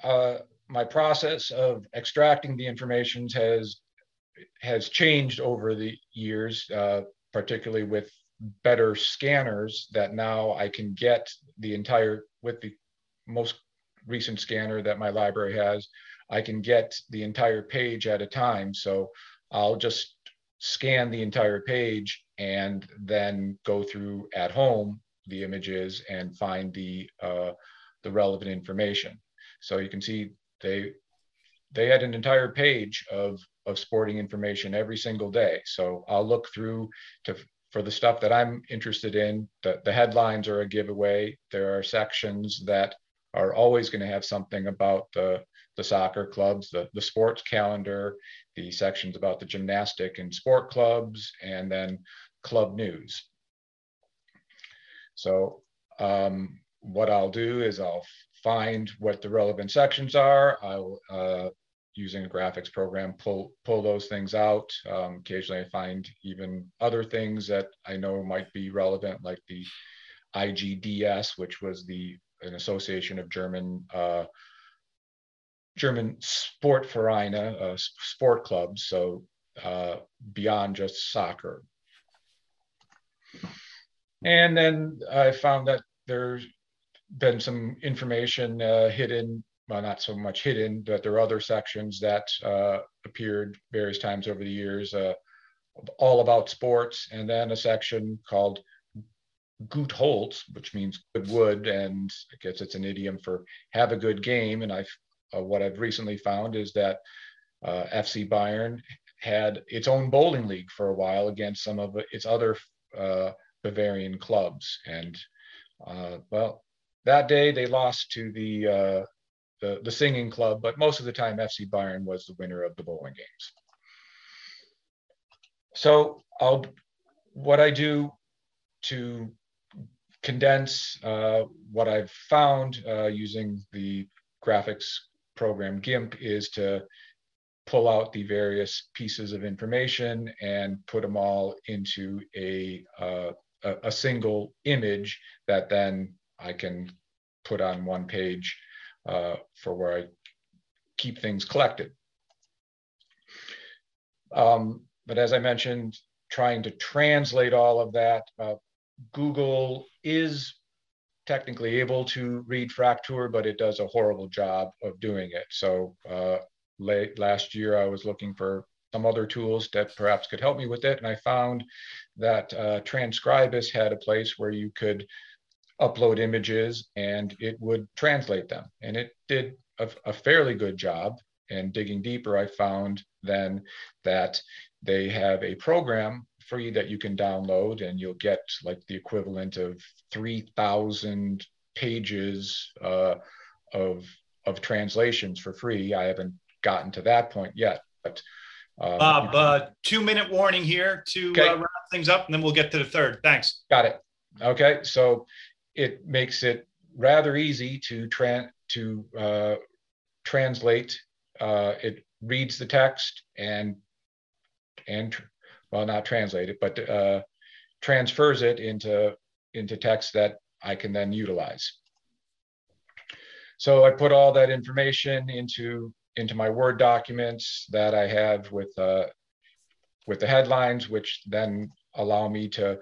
uh, my process of extracting the information has has changed over the years, uh, particularly with better scanners that now I can get the entire, with the most recent scanner that my library has, I can get the entire page at a time. So I'll just scan the entire page and then go through at home the images and find the uh, the relevant information. So you can see they they had an entire page of of sporting information every single day. So I'll look through to for the stuff that I'm interested in. The, the headlines are a giveaway. There are sections that are always going to have something about the, the soccer clubs, the, the sports calendar, the sections about the gymnastic and sport clubs, and then club news. So um, what I'll do is I'll find what the relevant sections are. I'll uh, using a graphics program, pull pull those things out. Um, occasionally, I find even other things that I know might be relevant, like the IGDS, which was the an association of German uh, German Sportvereine, uh, sport clubs, so uh, beyond just soccer. And then I found that there's been some information uh, hidden, well, not so much hidden, but there are other sections that uh, appeared various times over the years, uh, all about sports, and then a section called Gut Holz, which means good wood, and I guess it's an idiom for have a good game. And I've uh, what I've recently found is that uh, FC Bayern had its own bowling league for a while against some of its other uh, Bavarian clubs, and uh, well, that day they lost to the, uh, the the singing club, but most of the time FC Bayern was the winner of the bowling games. So I'll what I do to condense uh, what I've found uh, using the graphics program GIMP is to pull out the various pieces of information and put them all into a, uh, a, a single image that then I can put on one page uh, for where I keep things collected. Um, but as I mentioned, trying to translate all of that, uh, Google is technically able to read Fraktur, but it does a horrible job of doing it. So uh, late last year, I was looking for some other tools that perhaps could help me with it. And I found that uh, Transkribus had a place where you could upload images and it would translate them. And it did a, a fairly good job. And digging deeper, I found then that they have a program free that you can download and you'll get like the equivalent of 3000 pages uh, of of translations for free i haven't gotten to that point yet but um, bob uh, two minute warning here to okay. uh, wrap things up and then we'll get to the third thanks got it okay so it makes it rather easy to tran to uh, translate uh, it reads the text and and well, not translate it, but uh, transfers it into, into text that I can then utilize. So I put all that information into, into my Word documents that I have with, uh, with the headlines, which then allow me to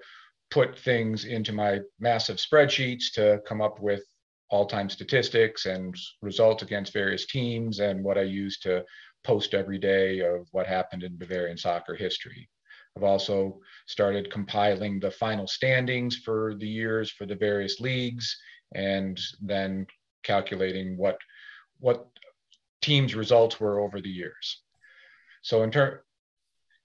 put things into my massive spreadsheets to come up with all-time statistics and results against various teams and what I use to post every day of what happened in Bavarian soccer history. I've also started compiling the final standings for the years for the various leagues and then calculating what what teams results were over the years. So in ter-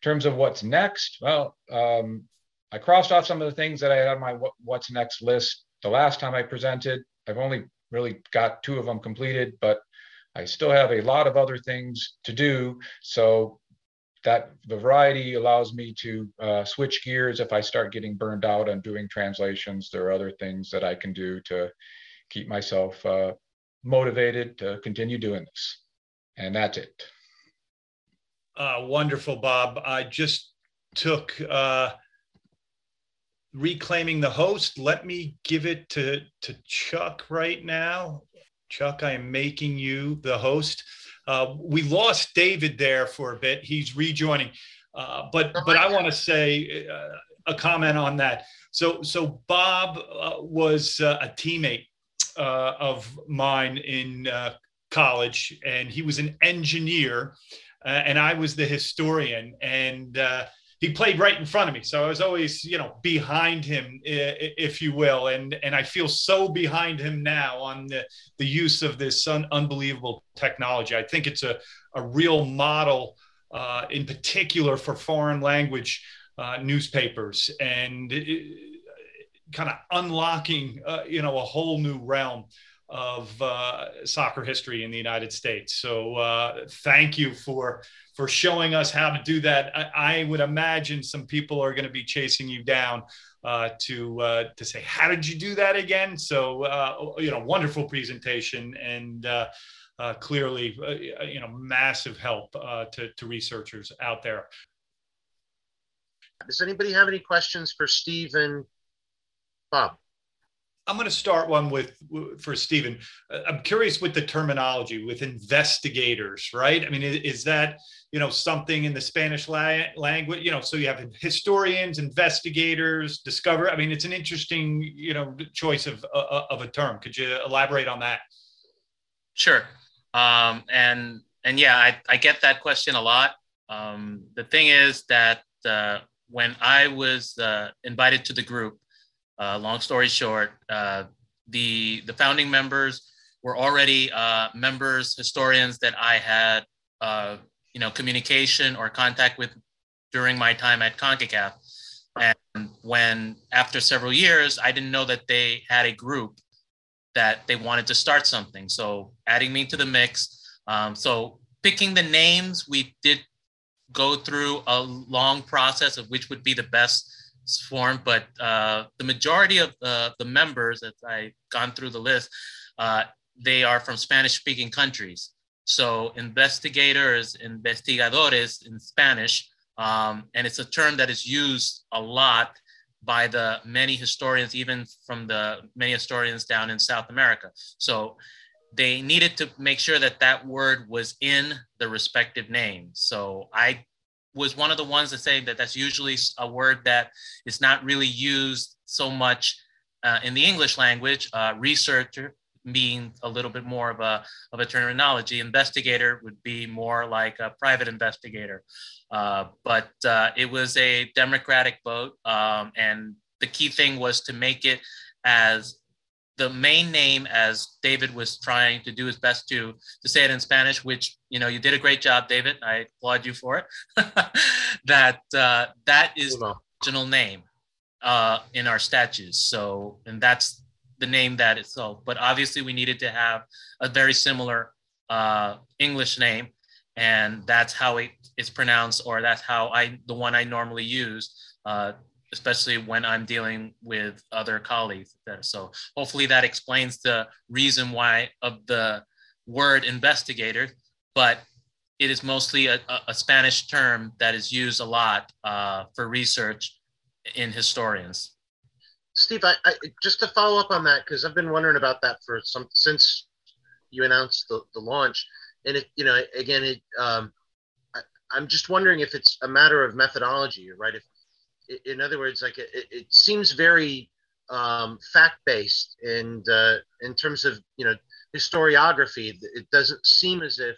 terms of what's next, well, um, I crossed off some of the things that I had on my what's next list the last time I presented. I've only really got two of them completed, but I still have a lot of other things to do. So that the variety allows me to uh, switch gears if I start getting burned out on doing translations. There are other things that I can do to keep myself uh, motivated to continue doing this. And that's it. Uh, wonderful, Bob. I just took uh, reclaiming the host. Let me give it to, to Chuck right now. Chuck, I am making you the host. Uh, we lost David there for a bit. He's rejoining, uh, but but I want to say uh, a comment on that. So so Bob uh, was uh, a teammate uh, of mine in college, and he was an engineer, and I was the historian, and he played right in front of me. So I was always, you know, behind him, if you will. And, and I feel so behind him now on the, the use of this un- unbelievable technology. I think it's a, a real model, uh, in particular for foreign language uh, newspapers and kind of unlocking, uh, you know, a whole new realm of uh, soccer history in the United States. So uh, thank you for for showing us how to do that. I, I would imagine some people are going to be chasing you down uh, to uh, to say, how did you do that again? So uh, you know, wonderful presentation and. Uh, clearly, you know, massive help to, to researchers out there. Does anybody have any questions for Steve and Bob? I'm going to start one with for Stephen. Uh, I'm curious with the terminology with investigators, right? I mean, is that you know something in the Spanish la- language? You know, so you have historians, investigators, discover. I mean, it's an interesting you know choice of uh, uh, of a term. Could you elaborate on that? Sure. Um, and and yeah, I, I get that question a lot. Um, the thing is that uh, when I was uh, invited to the group, uh, long story short, uh, the the founding members were already uh, members, historians that I had, uh, you know, communication or contact with during my time at CONCACAF. And when after several years, I didn't know that they had a group that they wanted to start something. So adding me to the mix. Um, so picking the names, we did go through a long process of which would be the best form, but uh, the majority of uh, the members, as I've gone through the list, uh, they are from Spanish speaking countries. So investigators, investigadores in Spanish, um, and it's a term that is used a lot by the many historians, even from the many historians down in South America. So they needed to make sure that that word was in the respective name. So I was one of the ones that say that that's usually a word that is not really used so much uh, in the English language. Uh, researcher being a little bit more of a, of a terminology. Investigator would be more like a private investigator. Uh, but uh, it was a democratic vote. Um, and the key thing was to make it as the main name as David was trying to do his best to to say it in Spanish, which you know you did a great job, David. I applaud you for it. that uh, that is the original name uh, in our statues. So and that's the name that itself. But obviously, we needed to have a very similar uh, English name, and that's how it is pronounced, or that's how I the one I normally use. Uh, especially when I'm dealing with other colleagues. So hopefully that explains the reason why of the word investigator, but it is mostly a, a Spanish term that is used a lot uh, for research in historians. Steve, I, I, just to follow up on that, because I've been wondering about that for some since you announced the, the launch, and it, you know, again, it, um, I, I'm just wondering if it's a matter of methodology, right? If in other words, like it, it seems very um, fact-based and uh, in terms of you know historiography. It doesn't seem as if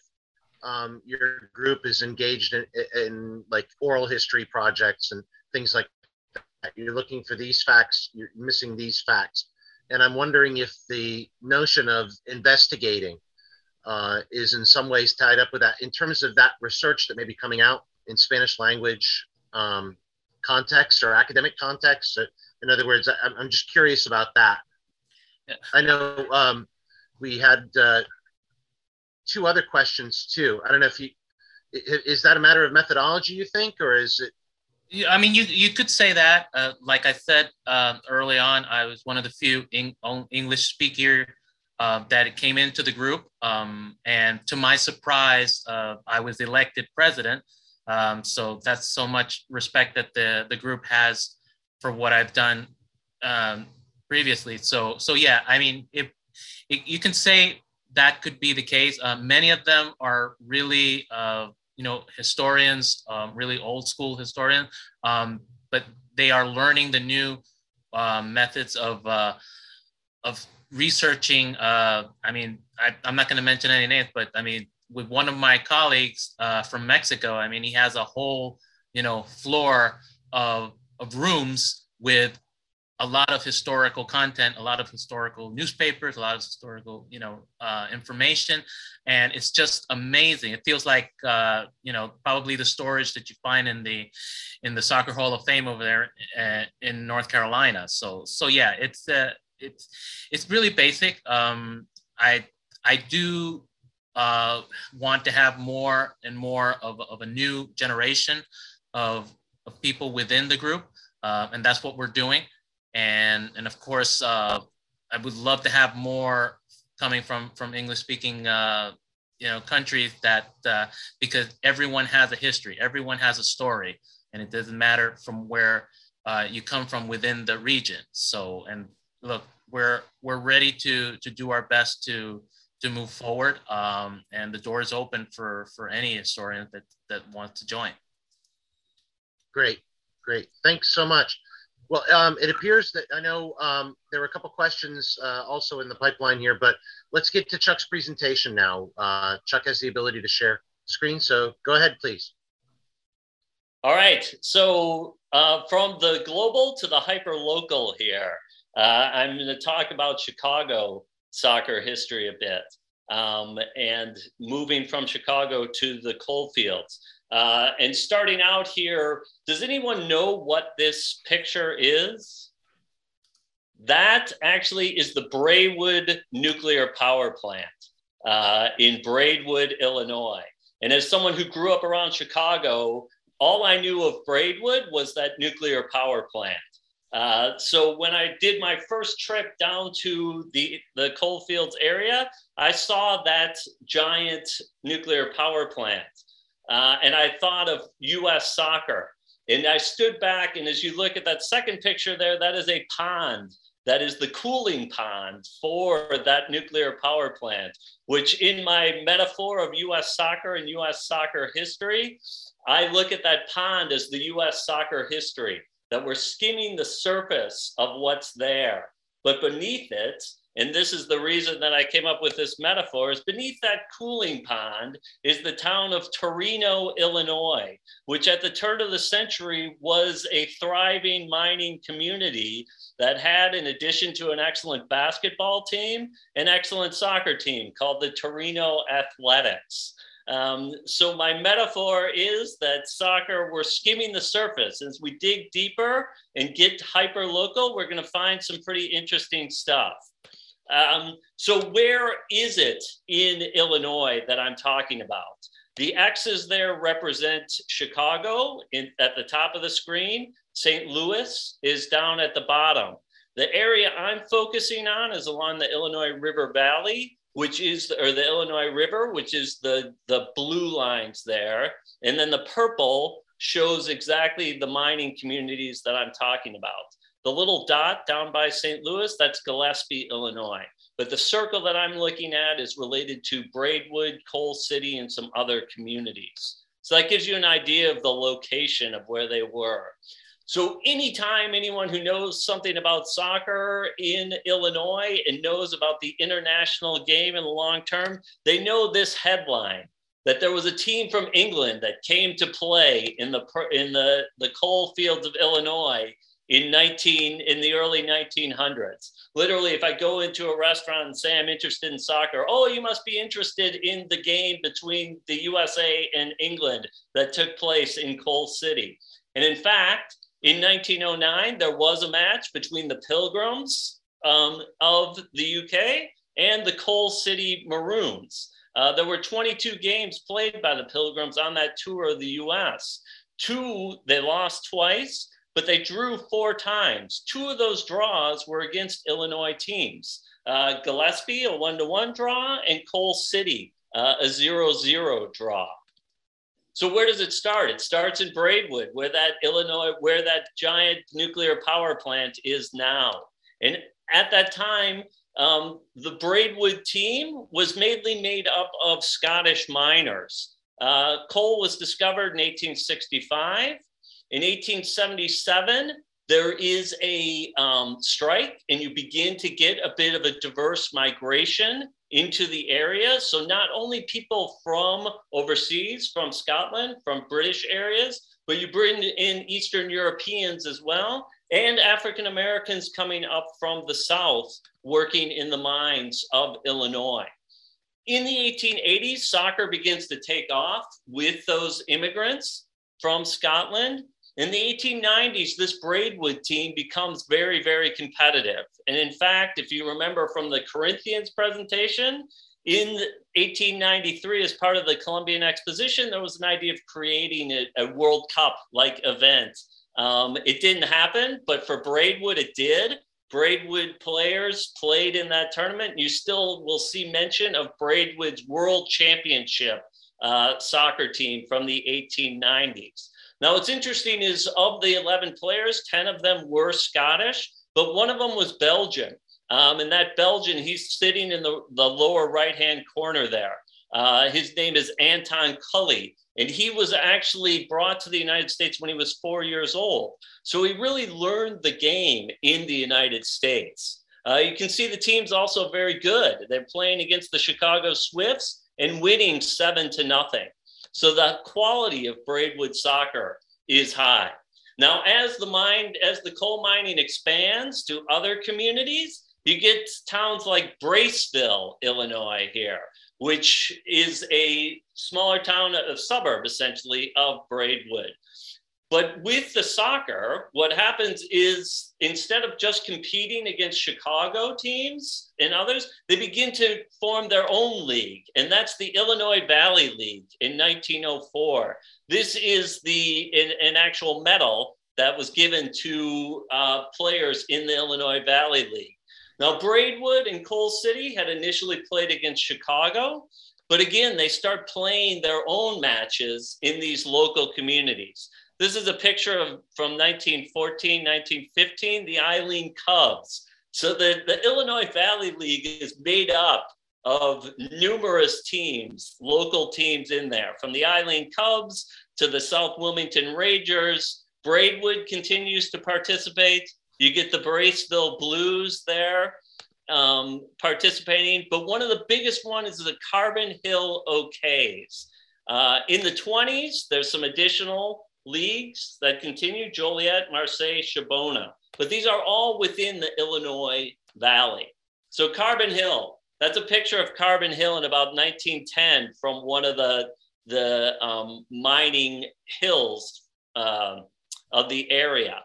um, your group is engaged in, in like oral history projects and things like that. You're looking for these facts. You're missing these facts, and I'm wondering if the notion of investigating uh, is in some ways tied up with that in terms of that research that may be coming out in Spanish language um, context or academic context? In other words, I'm, I'm just curious about that. Yeah. I know um, we had uh, two other questions too. I don't know if you is that a matter of methodology you think, or is it? Yeah, I mean, you you could say that. Uh, like I said uh, early on, I was one of the few English speaker uh, that came into the group, um, and to my surprise, uh, I was elected president. Um, so that's so much respect that the the group has for what I've done um, previously. So so yeah, I mean, if, you can say that could be the case. Uh, many of them are really uh, you know historians, um, really old school historians, um, but they are learning the new uh, methods of uh, of researching. Uh, I mean, I, I'm not going to mention any names, but I mean with one of my colleagues uh, from Mexico. I mean, he has a whole, you know, floor of, of rooms with a lot of historical content, a lot of historical newspapers, a lot of historical, you know, uh, information, and it's just amazing. It feels like, uh, you know, probably the storage that you find in the in the Soccer Hall of Fame over there uh, in North Carolina. So, so yeah, it's uh, it's it's really basic. Um, I I do uh, want to have more and more of, of a new generation of, of people within the group. Uh, and that's what we're doing. And, and of course, uh, I would love to have more coming from, from English speaking uh, you know countries that uh, because everyone has a history, everyone has a story, and it doesn't matter from where uh, you come from within the region. So and look, we're we're ready to to do our best to to move forward, um, and the door is open for for any historian that that wants to join. Great, great. Thanks so much. Well, um, it appears that I know um, there were a couple questions uh, also in the pipeline here, but let's get to Chuck's presentation now. Uh, Chuck has the ability to share screen, so go ahead, please. All right. So uh, from the global to the hyper local here, uh, I'm going to talk about Chicago soccer history a bit um, and moving from Chicago to the coal fields. Uh, and starting out here, does anyone know what this picture is? That actually is the Braidwood nuclear power plant uh, in Braidwood, Illinois. And as someone who grew up around Chicago, all I knew of Braidwood was that nuclear power plant. Uh, so when I did my first trip down to the, the coalfields area, I saw that giant nuclear power plant. Uh, and I thought of US soccer. And I stood back, and as you look at that second picture there, that is a pond. That is the cooling pond for that nuclear power plant, which, in my metaphor of US soccer and US soccer history, I look at that pond as the US soccer history, that we're skimming the surface of what's there. But beneath it, and this is the reason that I came up with this metaphor is beneath that cooling pond is the town of Torino, Illinois, which at the turn of the century was a thriving mining community that had, in addition to an excellent basketball team, an excellent soccer team called the Torino Athletics. Um, so my metaphor is that soccer, we're skimming the surface. As we dig deeper and get hyper local, we're going to find some pretty interesting stuff. Um, so where is it in Illinois that I'm talking about? The X's there represent Chicago in, at the top of the screen. St. Louis is down at the bottom. The area I'm focusing on is along the Illinois River Valley, which is, or the Illinois River, which is the, the blue lines there. And then the purple shows exactly the mining communities that I'm talking about. The little dot down by St. Louis, that's Gillespie, Illinois. But the circle that I'm looking at is related to Braidwood, Coal City, and some other communities. So that gives you an idea of the location of where they were. So anytime anyone who knows something about soccer in Illinois and knows about the international game in the long term, they know this headline that there was a team from England that came to play in the in the the coal fields of Illinois in 19 in the early 1900s literally if i go into a restaurant and say i'm interested in soccer oh you must be interested in the game between the usa and england that took place in coal city. And in fact in 1909 there was a match between the pilgrims um, of the uk and the coal city maroons uh, there were 22 games played by the pilgrims on that tour of the us two they lost twice but they drew four times. Two of those draws were against Illinois teams. Uh, Gillespie, a one to one draw, and Coal City, uh, a zero zero draw. So where does it start? It starts in Braidwood, where that Illinois, where that giant nuclear power plant is now. And at that time, um, the Braidwood team was mainly made up of Scottish miners. Uh, coal was discovered in 1865. In 1877, there is a um, strike, and you begin to get a bit of a diverse migration into the area. So, not only people from overseas, from Scotland, from British areas, but you bring in Eastern Europeans as well, and African Americans coming up from the South working in the mines of Illinois. In the 1880s, soccer begins to take off with those immigrants from Scotland. In the 1890s, this Braidwood team becomes very, very competitive. And in fact, if you remember from the Corinthians presentation, in 1893, as part of the Columbian Exposition, there was an idea of creating a, a World Cup like event. Um, it didn't happen, but for Braidwood, it did. Braidwood players played in that tournament. You still will see mention of Braidwood's World Championship uh, soccer team from the 1890s. Now, what's interesting is of the 11 players, 10 of them were Scottish, but one of them was Belgian. Um, and that Belgian, he's sitting in the, the lower right hand corner there. Uh, his name is Anton Cully, and he was actually brought to the United States when he was four years old. So he really learned the game in the United States. Uh, you can see the team's also very good. They're playing against the Chicago Swifts and winning seven to nothing. So the quality of Braidwood soccer is high. Now, as the mine, as the coal mining expands to other communities, you get towns like Braceville, Illinois, here, which is a smaller town, a suburb essentially of Braidwood. But with the soccer, what happens is instead of just competing against Chicago teams and others, they begin to form their own league. And that's the Illinois Valley League in 1904. This is the an, an actual medal that was given to uh, players in the Illinois Valley League. Now, Braidwood and Coal City had initially played against Chicago, but again, they start playing their own matches in these local communities. This is a picture of from 1914, 1915, the Eileen Cubs. So the, the Illinois Valley League is made up of numerous teams, local teams in there, from the Eileen Cubs to the South Wilmington Rangers. Braidwood continues to participate. You get the Braceville Blues there um, participating, but one of the biggest one is the Carbon Hill OKs. Uh, in the 20s, there's some additional leagues that continue Joliet, Marseille, Shabbona. But these are all within the Illinois Valley. So Carbon Hill, that's a picture of Carbon Hill in about 1910 from one of the, the um, mining hills uh, of the area.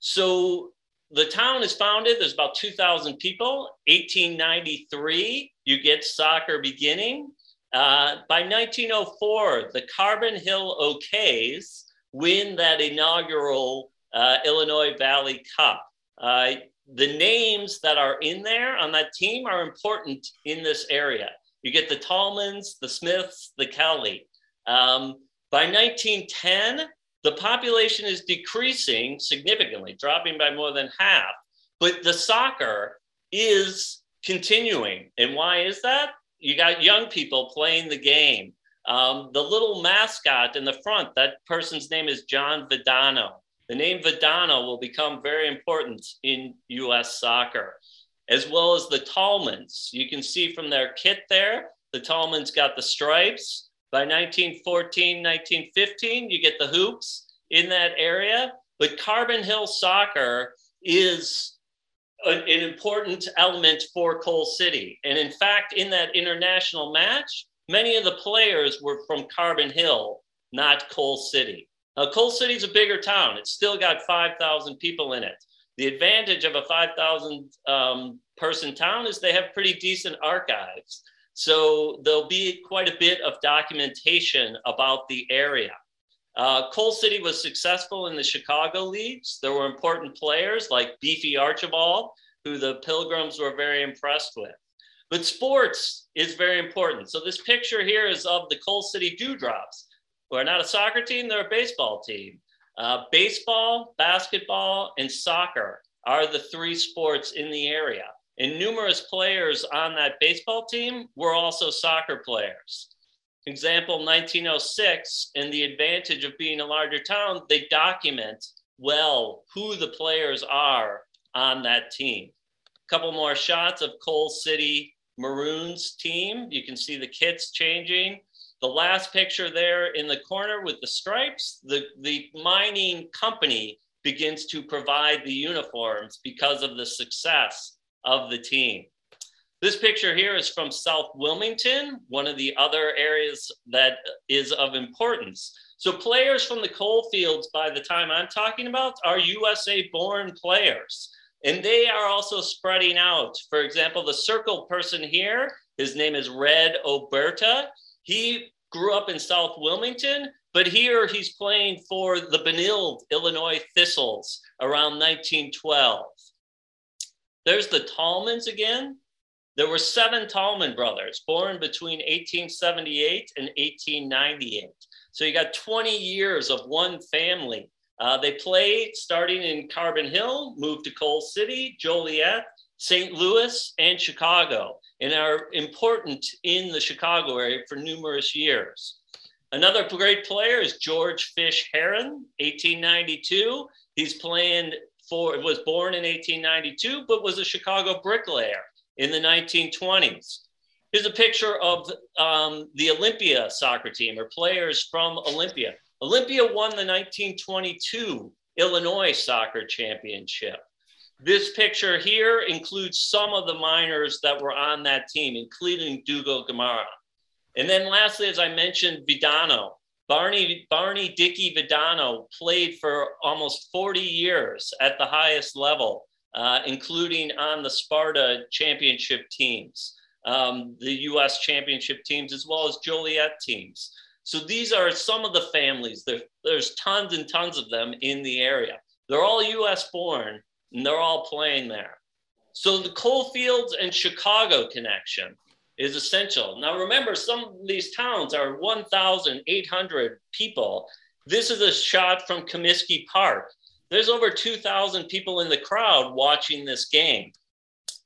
So the town is founded, there's about 2,000 people. 1893, you get soccer beginning. Uh, by 1904, the Carbon Hill OKs win that inaugural uh, Illinois Valley Cup. Uh, the names that are in there on that team are important in this area. You get the Tallmans, the Smiths, the Kelly. Um, by 1910, the population is decreasing significantly, dropping by more than half. But the soccer is continuing. And why is that? You got young people playing the game. Um, the little mascot in the front, that person's name is John Vidano. The name Vidano will become very important in US soccer, as well as the Tallmans. You can see from their kit there, the Tallmans got the stripes. By 1914, 1915, you get the hoops in that area. But Carbon Hill soccer is an, an important element for Coal City. And in fact, in that international match, Many of the players were from Carbon Hill, not Coal City. Now, Coal City's a bigger town. It's still got 5,000 people in it. The advantage of a 5,000 um, person town is they have pretty decent archives. So there'll be quite a bit of documentation about the area. Uh, Coal City was successful in the Chicago leagues. There were important players like Beefy Archibald, who the Pilgrims were very impressed with. But sports is very important. So this picture here is of the Coal City Dewdrops, who are not a soccer team, they're a baseball team. Uh, baseball, basketball, and soccer are the three sports in the area. And numerous players on that baseball team were also soccer players. Example 1906, and the advantage of being a larger town, they document well who the players are on that team. A couple more shots of Coal City Maroons team. You can see the kits changing. The last picture there in the corner with the stripes, the, the mining company begins to provide the uniforms because of the success of the team. This picture here is from South Wilmington, one of the other areas that is of importance. So players from the coal fields by the time I'm talking about are USA born players. And they are also spreading out. For example, the circle person here, his name is Red Oberta. He grew up in South Wilmington, but here he's playing for the Benilde, Illinois Thistles around 1912. There's the Tallmans again. There were seven Tallman brothers born between 1878 and 1898. So you got 20 years of one family. Uh, they played starting in Carbon Hill, moved to Coal City, Joliet, St. Louis, and Chicago, and are important in the Chicago area for numerous years. Another great player is George Fish Heron, 1892. He's playing for, was born in 1892, but was a Chicago bricklayer in the 1920s. Here's a picture of um, the Olympia soccer team or players from Olympia. Olympia won the 1922 Illinois Soccer Championship. This picture here includes some of the minors that were on that team, including Dougal Gamara. And then lastly, as I mentioned, Vidano. Barney, Barney Dickey Vidano played for almost 40 years at the highest level, uh, including on the Sparta championship teams, um, the US championship teams, as well as Joliet teams. So these are some of the families. There, there's tons and tons of them in the area. They're all US born and they're all playing there. So the Coalfields and Chicago connection is essential. Now, remember, some of these towns are 1,800 people. This is a shot from Comiskey Park. There's over 2,000 people in the crowd watching this game.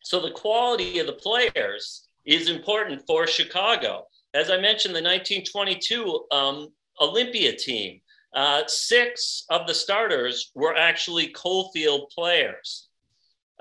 So the quality of the players is important for Chicago. As I mentioned, the 1922 um, Olympia team, uh, six of the starters were actually Coalfield players.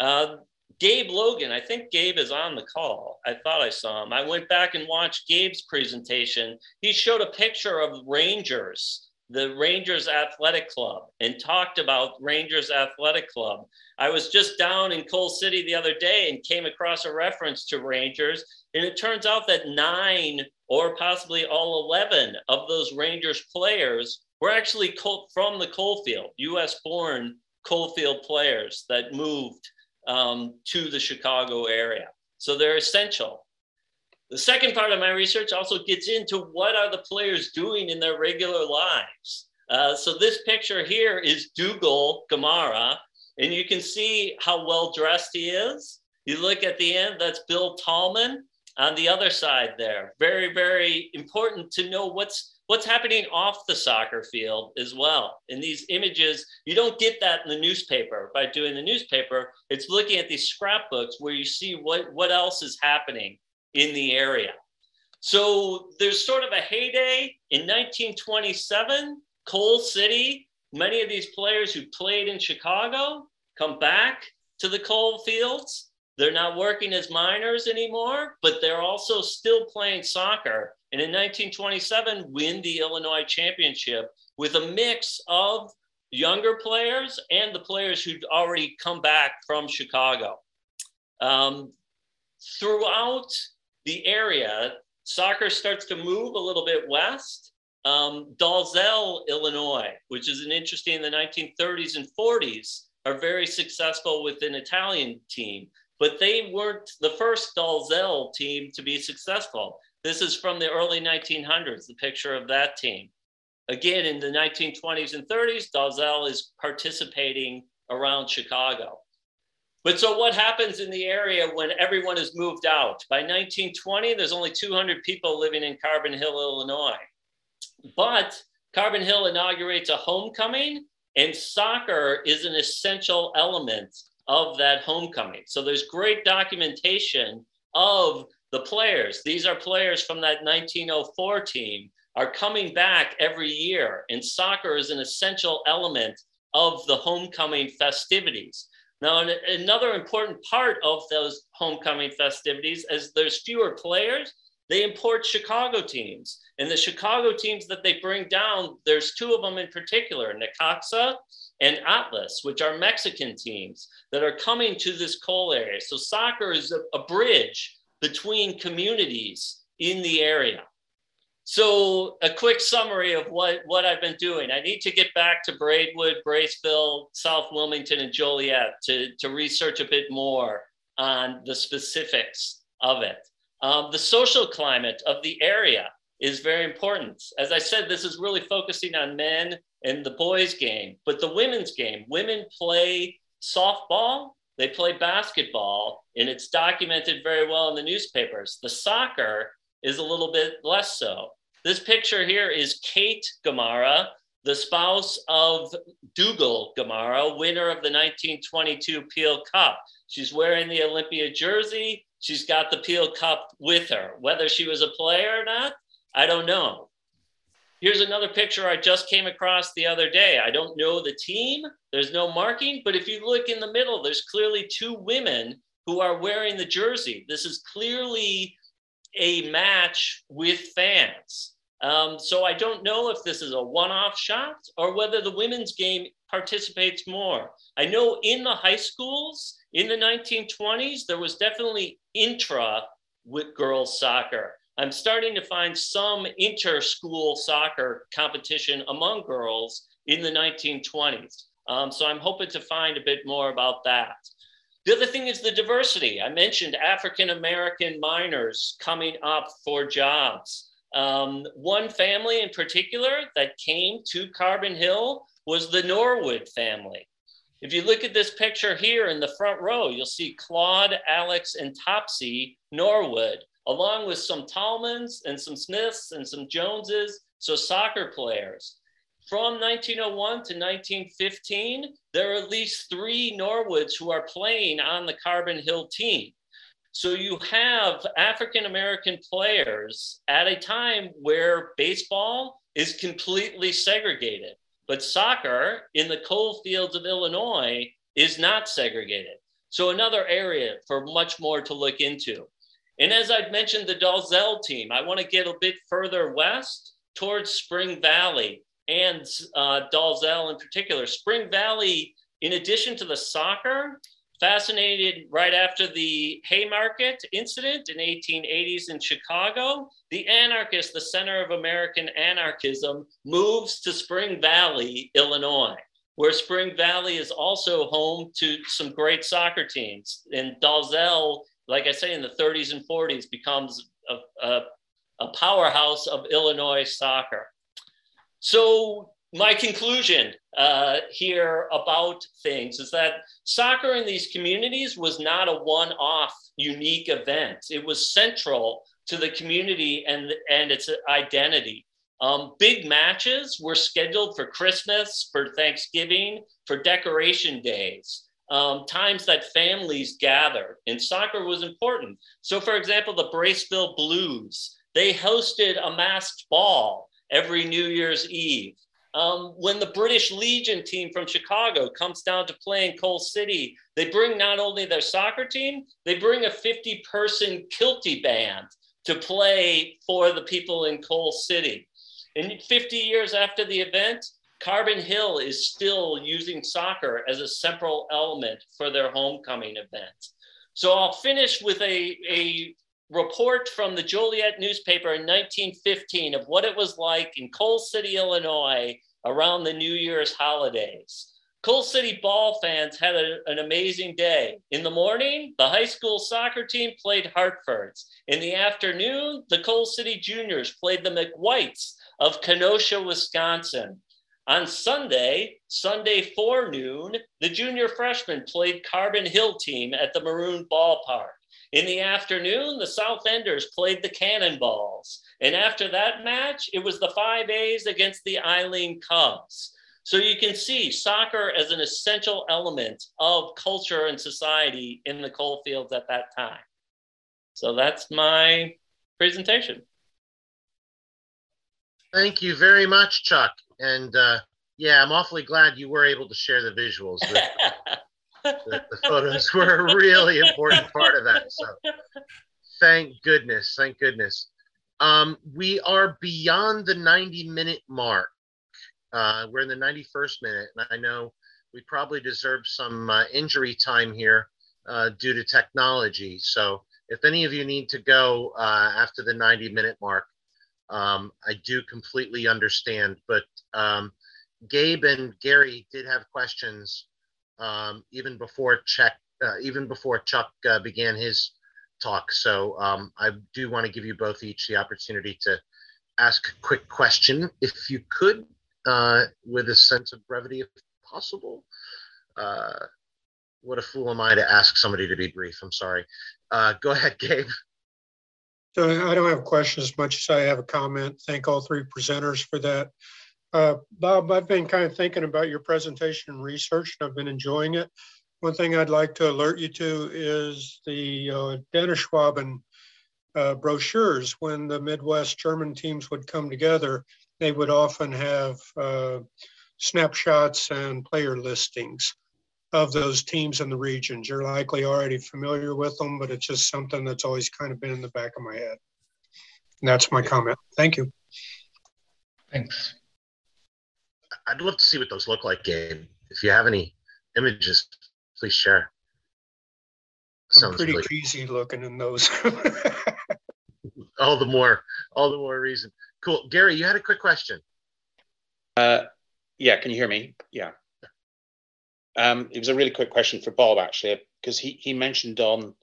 Uh, Gabe Logan, I think Gabe is on the call. I thought I saw him. I went back and watched Gabe's presentation. He showed a picture of Rangers, the Rangers Athletic Club, and talked about Rangers Athletic Club. I was just down in Coal City the other day and came across a reference to Rangers. And it turns out that nine or possibly all 11 of those Rangers players were actually from the coalfield, US born coalfield players that moved um, to the Chicago area. So they're essential. The second part of my research also gets into what are the players doing in their regular lives. Uh, so this picture here is Dougal Gamara, and you can see how well dressed he is. You look at the end, that's Bill Tallman on the other side there. Very, very important to know what's what's happening off the soccer field as well. In these images, you don't get that in the newspaper by doing the newspaper. It's looking at these scrapbooks where you see what, what else is happening in the area. So there's sort of a heyday in 1927, Coal City. Many of these players who played in Chicago come back to the coal fields. They're not working as minors anymore, but they're also still playing soccer and in 1927 win the Illinois championship with a mix of younger players and the players who'd already come back from Chicago. Um, throughout the area, soccer starts to move a little bit west. Um, Dalzell, Illinois, which is an interesting in the 1930s and 40s, are very successful with an Italian team, but they weren't the first Dalzell team to be successful. This is from the early 1900s, the picture of that team. Again, in the 1920s and 30s, Dalzell is participating around Chicago. But so what happens in the area when everyone is moved out? By 1920, there's only 200 people living in Carbon Hill, Illinois. But Carbon Hill inaugurates a homecoming, and soccer is an essential element of that homecoming. So there's great documentation of the players, these are players from that 1904 team, are coming back every year. And soccer is an essential element of the homecoming festivities. Now, another important part of those homecoming festivities is there's fewer players, they import Chicago teams. And the Chicago teams that they bring down, there's two of them in particular, Necaxa and Atlas, which are Mexican teams that are coming to this coal area. So soccer is a, a bridge between communities in the area. So a quick summary of what, what I've been doing. I need to get back to Braidwood, Braceville, South Wilmington, and Joliet to, to research a bit more on the specifics of it. Um, the social climate of the area is very important. As I said, this is really focusing on men and the boys game, but the women's game, women play softball they play basketball, and it's documented very well in the newspapers. The soccer is a little bit less so. This picture here is Kate Gamara, the spouse of Dougal Gamara, winner of the 1922 Peel Cup. She's wearing the Olympia jersey. She's got the Peel Cup with her. Whether she was a player or not, I don't know. Here's another picture I just came across the other day. I don't know the team, there's no marking, but if you look in the middle, there's clearly two women who are wearing the jersey. This is clearly a match with fans. Um, so I don't know if this is a one off shot or whether the women's game participates more. I know in the high schools in the 1920s, there was definitely intra with girls soccer. I'm starting to find some inter school soccer competition among girls in the 1920s. Um, so I'm hoping to find a bit more about that. The other thing is the diversity. I mentioned African American miners coming up for jobs. Um, one family in particular that came to Carbon Hill was the Norwood family. If you look at this picture here in the front row, you'll see Claude, Alex, and Topsy Norwood along with some Tallmans and some Smiths and some Joneses, so soccer players. From 1901 to 1915, there are at least three Norwoods who are playing on the Carbon Hill team. So you have African American players at a time where baseball is completely segregated, but soccer in the coal fields of Illinois is not segregated. So another area for much more to look into. And as I've mentioned, the Dalzell team, I want to get a bit further west towards Spring Valley and uh, Dalzell in particular. Spring Valley, in addition to the soccer, fascinated right after the Haymarket incident in 1880s in Chicago, the anarchist, the center of American anarchism, moves to Spring Valley, Illinois, where Spring Valley is also home to some great soccer teams. And Dalzell like I say, in the 30s and 40s, becomes a, a, a powerhouse of Illinois soccer. So my conclusion uh, here about things is that soccer in these communities was not a one-off unique event. It was central to the community and, and its identity. Um, big matches were scheduled for Christmas, for Thanksgiving, for decoration days um, times that families gathered, and soccer was important. So, for example, the Braceville Blues, they hosted a masked ball every New Year's Eve. Um, when the British Legion team from Chicago comes down to play in Coal City, they bring not only their soccer team, they bring a 50 person kilty band to play for the people in Coal City. And 50 years after the event, Carbon Hill is still using soccer as a central element for their homecoming event. So I'll finish with a, a report from the Joliet newspaper in 1915 of what it was like in Coal City, Illinois around the New Year's holidays. Coal City ball fans had a, an amazing day. In the morning, the high school soccer team played Hartford's. In the afternoon, the Coal City juniors played the McWhites of Kenosha, Wisconsin. On Sunday, Sunday forenoon, the junior freshmen played Carbon Hill team at the Maroon Ballpark. In the afternoon, the South Enders played the Cannonballs. And after that match, it was the 5As against the Eileen Cubs. So you can see soccer as an essential element of culture and society in the coal fields at that time. So that's my presentation. Thank you very much, Chuck. And uh, yeah, I'm awfully glad you were able to share the visuals. The, the photos were a really important part of that. So thank goodness. Thank goodness. Um, we are beyond the 90 minute mark. Uh, we're in the 91st minute, and I know we probably deserve some uh, injury time here uh, due to technology. So if any of you need to go uh, after the 90 minute mark, um, I do completely understand. But um, Gabe and Gary did have questions um, even before Chuck, uh, even before Chuck uh, began his talk. So um, I do want to give you both each the opportunity to ask a quick question, if you could, uh, with a sense of brevity, if possible. Uh, what a fool am I to ask somebody to be brief? I'm sorry. Uh, go ahead, Gabe. So I don't have questions as much as I have a comment. Thank all three presenters for that. Uh, Bob, I've been kind of thinking about your presentation and research, and I've been enjoying it. One thing I'd like to alert you to is the uh, Donauschwaben uh, brochures. When the Midwest German teams would come together, they would often have uh, snapshots and player listings of those teams in the regions. You're likely already familiar with them, but it's just something that's always kind of been in the back of my head. And that's my comment. Thank you. Thanks. I'd love to see what those look like, Gabe. If you have any images, please share. I'm pretty really... cheesy looking in those. all the more, all the more reason. Cool. Gary, you had a quick question. Uh, yeah, can you hear me? Yeah. Um, it was a really quick question for Bob, actually, because he, he mentioned on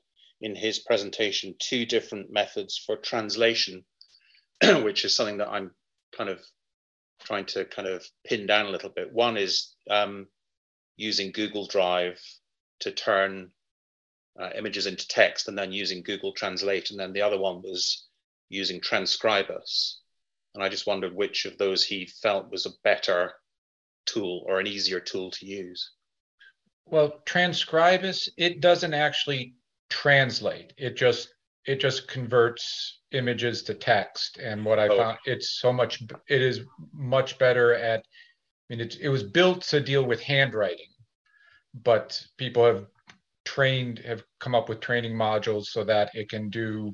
in his presentation two different methods for translation, which is something that I'm kind of trying to kind of pin down a little bit. One is um, using Google Drive to turn uh, images into text and then using Google Translate. And then the other one was using Transkribus. And I just wondered which of those he felt was a better tool or an easier tool to use. Well, Transkribus, it doesn't actually translate. It just it just converts images to text. And what I oh. found, it's so much, it is much better at, I mean, it, it was built to deal with handwriting, but people have trained, have come up with training modules so that it can do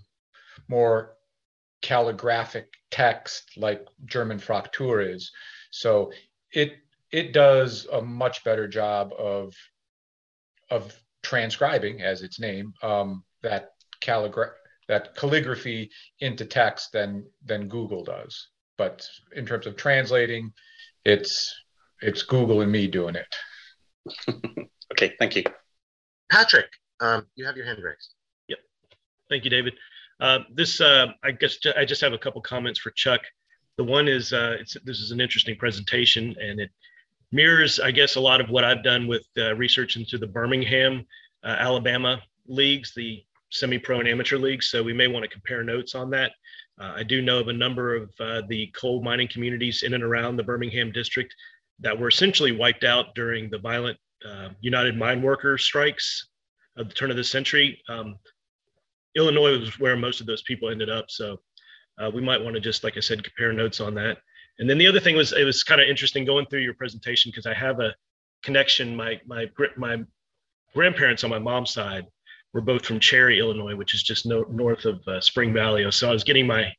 more calligraphic text like German Fraktur is. So it, it does a much better job of, of transcribing as its name, um, that calligraph that calligraphy into text than than Google does. But in terms of translating, it's it's Google and me doing it. okay, thank you. Patrick, um, you have your hand raised. Yep. Thank you, David. Uh, this, uh, I guess, I just have a couple comments for Chuck. The one is, uh, this is an interesting presentation, and it mirrors, I guess, a lot of what I've done with uh, research into the Birmingham, uh, Alabama leagues, the semi-pro and amateur leagues. So we may want to compare notes on that. Uh, I do know of a number of uh, the coal mining communities in and around the Birmingham district that were essentially wiped out during the violent uh, United Mine Workers strikes of the turn of the century. Um, Illinois was where most of those people ended up. So uh, we might want to just, like I said, compare notes on that. And then the other thing was, it was kind of interesting going through your presentation because I have a connection. My my my grandparents on my mom's side we're both from Cherry, Illinois, which is just no, north of uh, Spring Valley. So I was getting my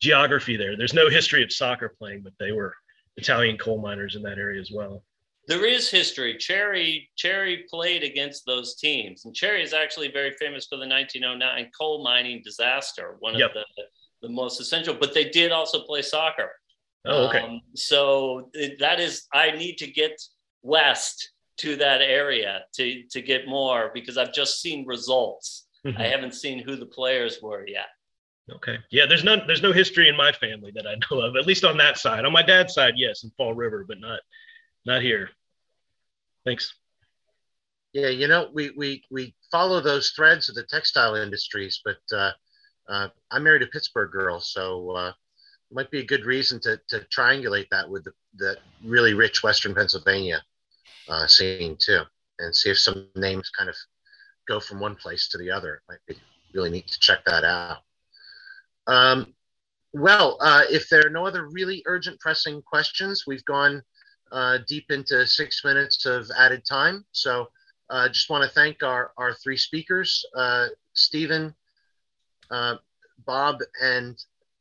geography there. There's no history of soccer playing, but they were Italian coal miners in that area as well. There is history. Cherry Cherry played against those teams, and Cherry is actually very famous for the 1909 coal mining disaster, one yep. of the the most essential. But they did also play soccer. Oh, okay. Um, so that is, I need to get west to that area to to get more because I've just seen results. Mm-hmm. I haven't seen who the players were yet. Okay. Yeah, there's no there's no history in my family that I know of, at least on that side. On my dad's side, yes, in Fall River, but not not here. Thanks. Yeah, you know, we we we follow those threads of the textile industries, but uh, uh, I married a Pittsburgh girl, so uh, might be a good reason to to triangulate that with the, the really rich Western Pennsylvania uh, scene too, and see if some names kind of go from one place to the other. It might be really neat to check that out. Um, well, uh, if there are no other really urgent pressing questions, we've gone uh, deep into six minutes of added time. So I uh, just want to thank our, our three speakers, uh, Steven, uh, Bob, and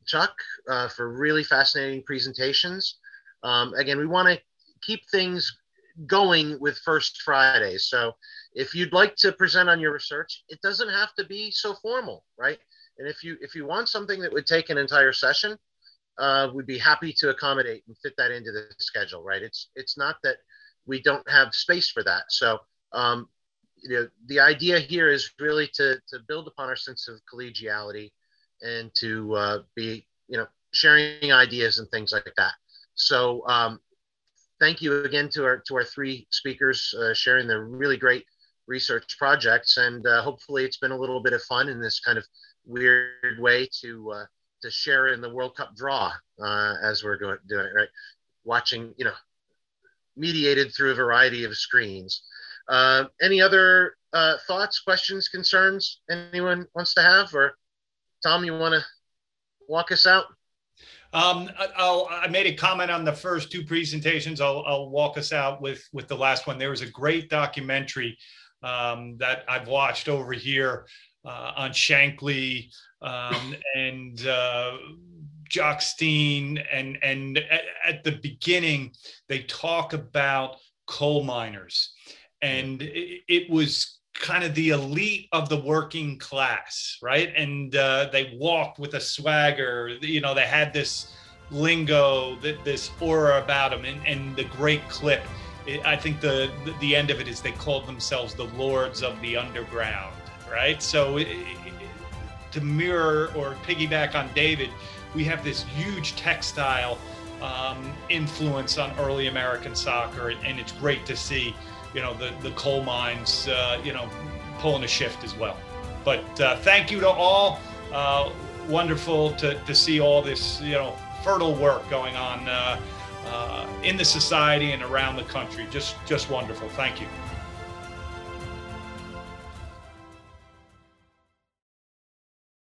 Chuck uh, for really fascinating presentations. Um, again, we want to keep things going with First Friday. So if you'd like to present on your research, it doesn't have to be so formal, right? And if you if you want something that would take an entire session, uh, we'd be happy to accommodate and fit that into the schedule, right? It's it's not that we don't have space for that. So um, you know, the idea here is really to to build upon our sense of collegiality and to uh, be you know sharing ideas and things like that. So um, thank you again to our to our three speakers uh, sharing their really great research projects, and uh, hopefully it's been a little bit of fun in this kind of weird way to uh, to share in the World Cup draw uh, as we're going doing it, right? Watching, you know, mediated through a variety of screens. Uh, any other uh, thoughts, questions, concerns anyone wants to have? Or Tom, you want to walk us out? Um, I'll, I made a comment on the first two presentations. I'll, I'll walk us out with, with the last one. There was a great documentary um, that I've watched over here uh, on Shankly um, and uh, Jock Stein. And, and at, at the beginning, they talk about coal miners. And it, it was kind of the elite of the working class, right? And uh, they walked with a swagger. You know, they had this lingo, this aura about them, and, and the great clip. I think the the end of it is they called themselves the lords of the underground, right? So to mirror or piggyback on David, we have this huge textile um, influence on early American soccer, and it's great to see you know the the coal mines uh, you know pulling a shift as well. But uh, thank you to all. Uh, wonderful to, to see all this you know fertile work going on uh, uh, in the society and around the country. Just just wonderful. Thank you.